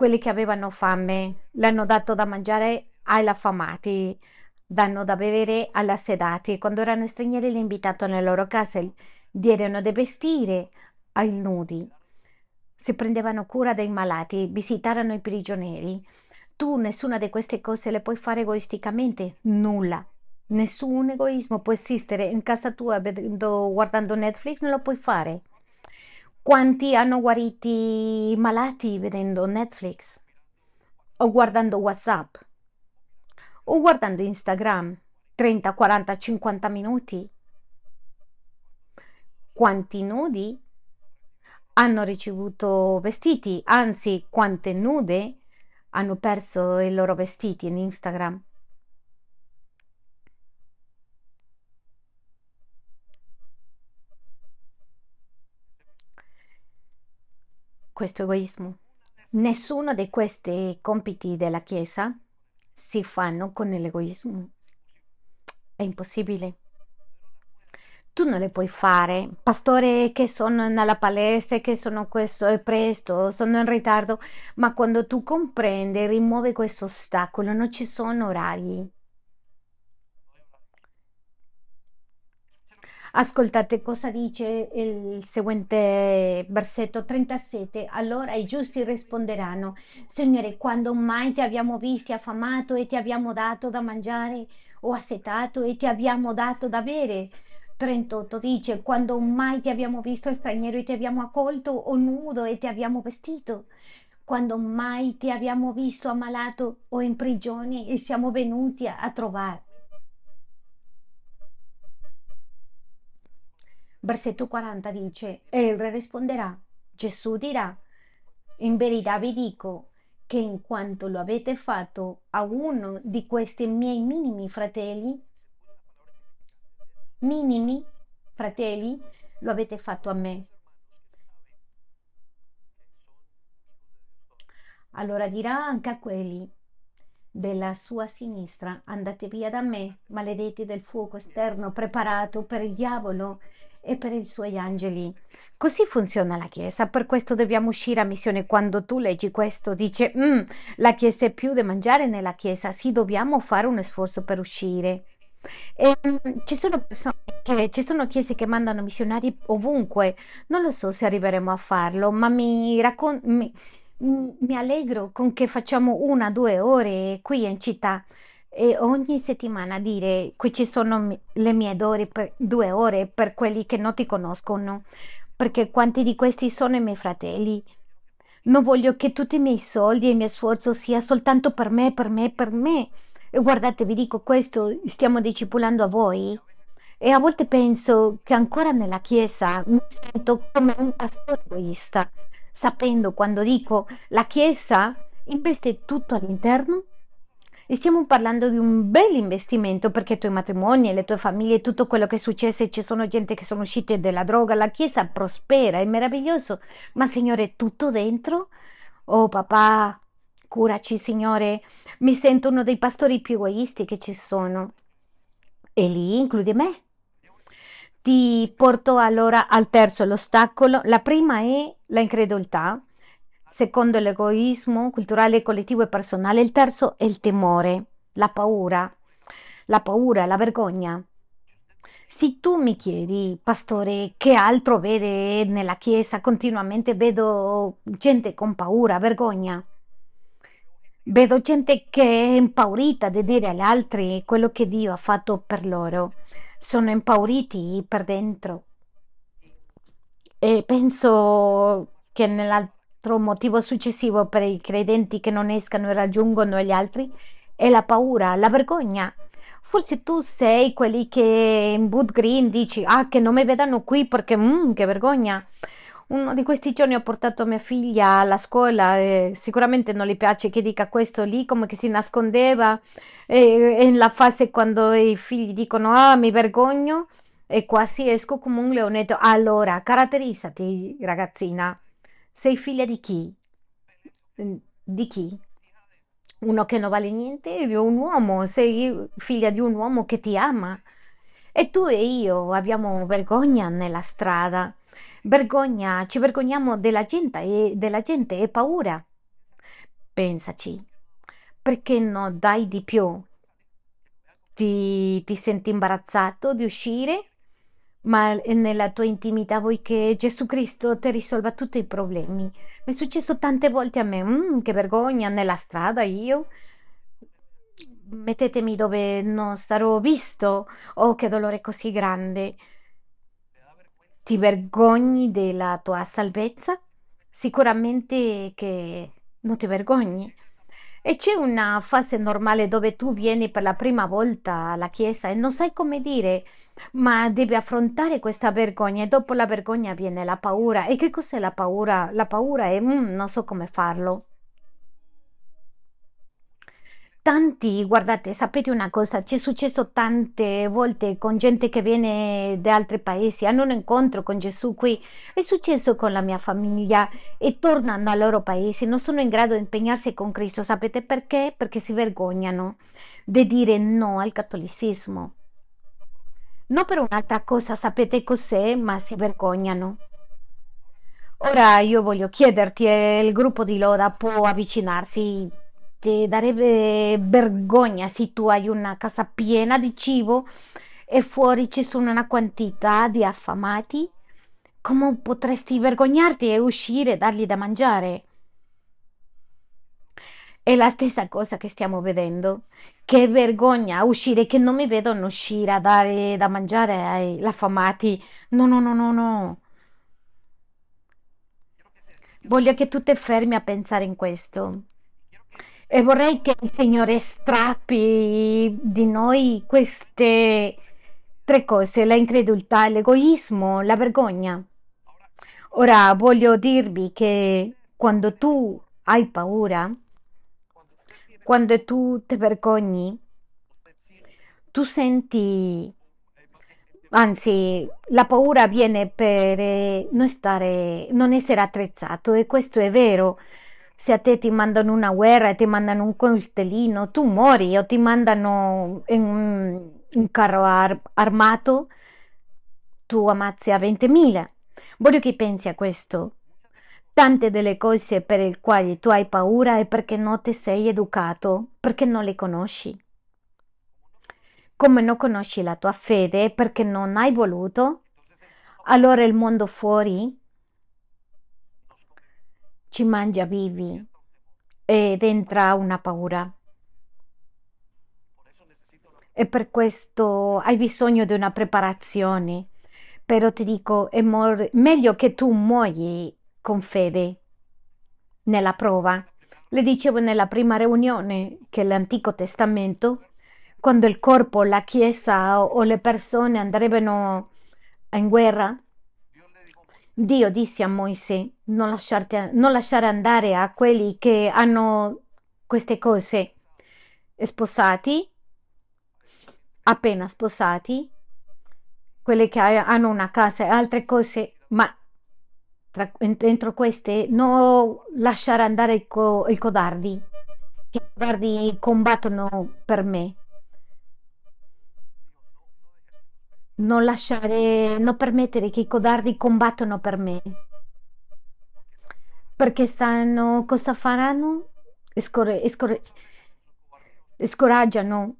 quelli che avevano fame l'hanno dato da mangiare agli affamati, danno da bere agli assedati. Quando erano stranieri li ha invitato nelle loro case, diedero da vestire ai nudi, si prendevano cura dei malati, visitarono i prigionieri. Tu nessuna di queste cose le puoi fare egoisticamente, nulla. Nessun egoismo può esistere in casa tua guardando Netflix, non lo puoi fare. Quanti hanno guarito i malati vedendo Netflix? O guardando WhatsApp? O guardando Instagram? 30, 40, 50 minuti? Quanti nudi hanno ricevuto vestiti, anzi quante nude hanno perso i loro vestiti in Instagram? Questo egoismo. Nessuno di questi compiti della Chiesa si fanno con l'egoismo. È impossibile. Tu non le puoi fare. Pastore, che sono nella palestra, che sono questo, è presto, sono in ritardo, ma quando tu comprendi, rimuovi questo ostacolo, non ci sono orari. Ascoltate cosa dice il seguente versetto 37. Allora i giusti risponderanno, Signore, quando mai ti abbiamo visti affamato e ti abbiamo dato da mangiare o assetato e ti abbiamo dato da bere? 38 dice, quando mai ti abbiamo visto straniero e ti abbiamo accolto o nudo e ti abbiamo vestito? Quando mai ti abbiamo visto ammalato o in prigione e siamo venuti a, a trovare? Versetto 40 dice, e il re risponderà, Gesù dirà, in verità vi dico che in quanto lo avete fatto a uno di questi miei minimi fratelli, minimi fratelli, lo avete fatto a me. Allora dirà anche a quelli della sua sinistra, andate via da me, maledetti del fuoco esterno preparato per il diavolo e per i suoi angeli. Così funziona la Chiesa, per questo dobbiamo uscire a missione. Quando tu leggi questo, dice, mm, la Chiesa è più da mangiare nella Chiesa, sì, dobbiamo fare un sforzo per uscire. E, mm, ci sono che, ci sono chiese che mandano missionari ovunque, non lo so se arriveremo a farlo, ma mi raccon- mi, allegro con che facciamo una due ore qui in città e ogni settimana dire qui ci sono le mie per, due ore per quelli che non ti conoscono, perché quanti di questi sono i miei fratelli. Non voglio che tutti i miei soldi e il mio sforzo sia soltanto per me, per me, per me. E guardate, vi dico questo, stiamo discipulando a voi. E a volte penso che ancora nella Chiesa mi sento come un pastore egoista, sapendo quando dico la Chiesa investe tutto all'interno e stiamo parlando di un bel investimento perché i tuoi matrimoni, le tue famiglie, tutto quello che è successo, ci sono gente che sono uscite dalla droga, la Chiesa prospera, è meraviglioso. Ma Signore, tutto dentro? Oh papà, curaci Signore, mi sento uno dei pastori più egoisti che ci sono. E lì include me. Ti porto allora al terzo, l'ostacolo. La prima è la incredulità, secondo l'egoismo culturale, collettivo e personale. Il terzo è il temore, la paura, la paura, la vergogna. Se tu mi chiedi, pastore, che altro vede nella Chiesa, continuamente vedo gente con paura, vergogna. Vedo gente che è impaurita di dire agli altri quello che Dio ha fatto per loro. Sono impauriti per dentro. E penso che nell'altro motivo successivo per i credenti che non escano e raggiungono gli altri è la paura, la vergogna. Forse tu sei quelli che in Boot Green dici, ah, che non mi vedano qui perché, mm, che vergogna. Uno di questi giorni ho portato mia figlia alla scuola e sicuramente non le piace che dica questo lì, come che si nascondeva. E, e nella fase quando i figli dicono, ah, mi vergogno, e quasi esco come un leonetto. Allora, caratterizzati, ragazzina. Sei figlia di chi? Di chi? Uno che non vale niente, di un uomo. Sei figlia di un uomo che ti ama. E tu e io abbiamo vergogna nella strada. Vergogna, ci vergogniamo della gente e, della gente e paura. Pensaci, perché non dai di più? Ti, ti senti imbarazzato di uscire? Ma nella tua intimità vuoi che Gesù Cristo ti risolva tutti i problemi? Mi è successo tante volte a me, mm, che vergogna, nella strada io. Mettetemi dove non sarò visto. Oh, che dolore così grande. Ti vergogni della tua salvezza? Sicuramente che non ti vergogni. E c'è una fase normale dove tu vieni per la prima volta alla chiesa e non sai come dire, ma devi affrontare questa vergogna e dopo la vergogna viene la paura. E che cos'è la paura? La paura è "Mm, non so come farlo. Tanti, guardate, sapete una cosa, ci è successo tante volte con gente che viene da altri paesi, hanno un incontro con Gesù qui, è successo con la mia famiglia e tornano ai loro paesi, non sono in grado di impegnarsi con Cristo, sapete perché? Perché si vergognano di dire no al cattolicesimo. Non per un'altra cosa, sapete cos'è, ma si vergognano. Ora io voglio chiederti, eh, il gruppo di Loda può avvicinarsi? Ti darebbe vergogna se tu hai una casa piena di cibo e fuori ci sono una quantità di affamati? Come potresti vergognarti e uscire e dargli da mangiare? È la stessa cosa che stiamo vedendo. Che vergogna uscire, che non mi vedono uscire a dare da mangiare agli affamati. No, no, no, no, no. Voglio che tu ti fermi a pensare in questo. E vorrei che il Signore strappi di noi queste tre cose, la incredulità, l'egoismo, la vergogna. Ora voglio dirvi che quando tu hai paura,
Quando tu ti vergogni, tu senti, anzi, la paura viene per eh, non stare, non essere attrezzato e questo è vero. Se a te ti mandano una guerra ti mandano un coltellino, tu muori o ti mandano in un, un carro ar- armato, tu ammazzi a 20.000. Voglio che pensi a questo. Tante delle cose per le quali tu hai paura è perché non ti sei educato, perché non le conosci. Come non conosci la tua fede, perché non hai voluto, allora il mondo fuori ci mangia vivi ed entra una paura. E per questo hai bisogno di una preparazione. Però ti dico, è mor- meglio che tu muoia con fede nella prova. Le dicevo nella prima riunione che l'Antico Testamento, quando il corpo, la Chiesa o le persone andrebbero in guerra, Dio disse a Mosè non, non lasciare andare a quelli che hanno queste cose sposati, appena sposati, quelli che ha- hanno una casa e altre cose, ma tra- dentro queste non lasciare andare i, co- codardi, che i codardi combattono per me. Non lasciare, non permettere che i codardi combattano per me, perché sanno cosa faranno? E scorre- scoraggiano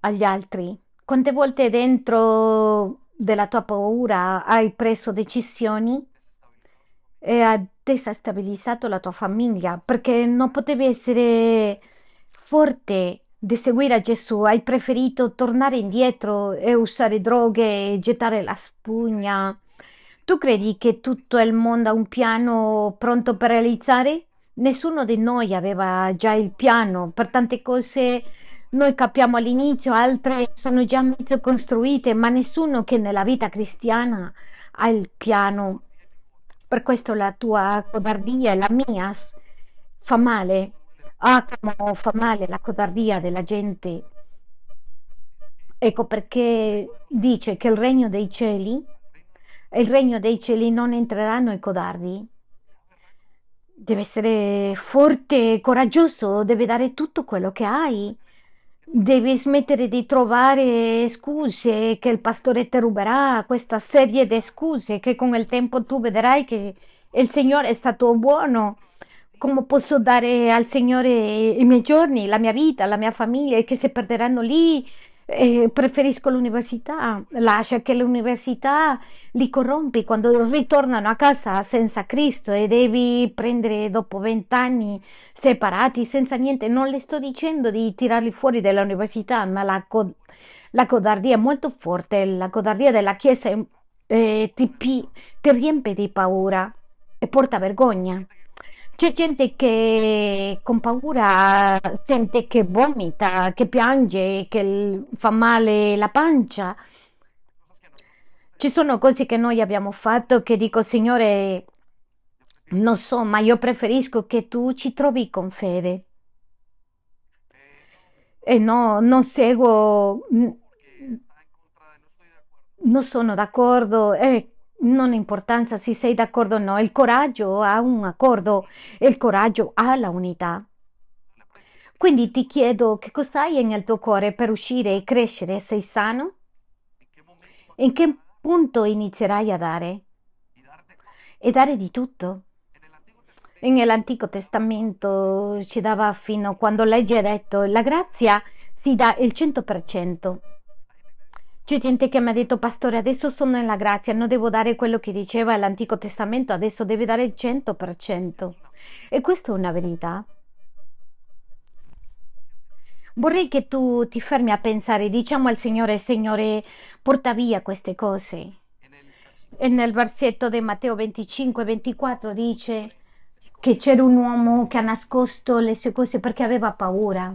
agli altri. Quante volte dentro della tua paura hai preso decisioni e ha destabilizzato la tua famiglia? Perché non potevi essere forte di seguire Gesù, hai preferito tornare indietro e usare droghe e gettare la spugna. Tu credi che tutto il mondo ha un piano pronto per realizzare? Nessuno di noi aveva già il piano per tante cose. Noi capiamo all'inizio, altre sono già mezzo costruite, ma nessuno che nella vita cristiana ha il piano. Per questo la tua codardia e la mia fa male. Ah, come fa male la codardia della gente. Ecco perché dice che il regno dei cieli, il regno dei cieli non entreranno i codardi. Deve essere forte, coraggioso, deve dare tutto quello che hai. Devi smettere di trovare scuse che il pastore ti ruberà, questa serie di scuse che con il tempo tu vedrai che il Signore è stato buono. Come posso dare al Signore i miei giorni, la mia vita, la mia famiglia che si perderanno lì? Eh, preferisco l'università. Lascia che l'università li corrompi quando ritornano a casa senza Cristo e devi prendere dopo vent'anni separati, senza niente. Non le sto dicendo di tirarli fuori dall'università, ma la, co- la codardia è molto forte. La codardia della Chiesa eh, ti, pi- ti riempie di paura e porta vergogna. C'è gente che con paura sente che vomita, che piange, che fa male la pancia. Ci sono cose che noi abbiamo fatto che dico, Signore, non so, ma io preferisco che tu ci trovi con fede. E no, non seguo, non sono d'accordo, e non ha importanza se sei d'accordo o no, il coraggio ha un accordo il coraggio ha la unità. Quindi ti chiedo che cosa hai nel tuo cuore per uscire e crescere? Sei sano? In che punto inizierai a dare? E dare di tutto? Nell'Antico Testamento ci dava fino quando legge ha detto la grazia si dà il 100%. C'è gente che mi ha detto, pastore, adesso sono nella grazia, non devo dare quello che diceva l'Antico Testamento, adesso deve dare il 100%. E questa è una verità. Vorrei che tu ti fermi a pensare, diciamo al Signore, Signore, porta via queste cose. E nel versetto di Matteo 25-24 dice che c'era un uomo che ha nascosto le sue cose perché aveva paura.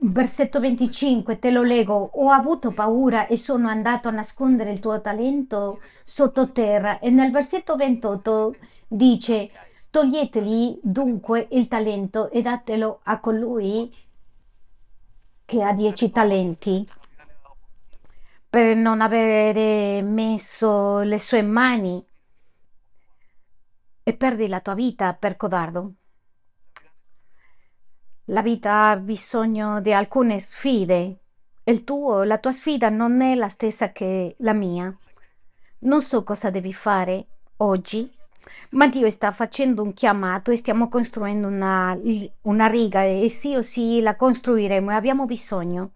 Versetto 25, te lo leggo. Ho avuto paura e sono andato a nascondere il tuo talento sottoterra. E nel versetto 28
Dice, toglieteli dunque il talento e datelo a colui che ha dieci talenti per non avere messo le sue mani e perdi la tua vita per codardo. La vita ha bisogno di alcune sfide. Il tuo, la tua sfida non è la stessa che la mia. Non so cosa devi fare oggi, ma Dio sta facendo un chiamato e stiamo costruendo una, una riga e sì o sì la costruiremo e abbiamo bisogno.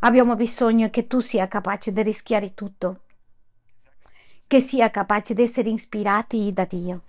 Abbiamo bisogno che tu sia capace di rischiare tutto, che sia capace di essere ispirati da Dio.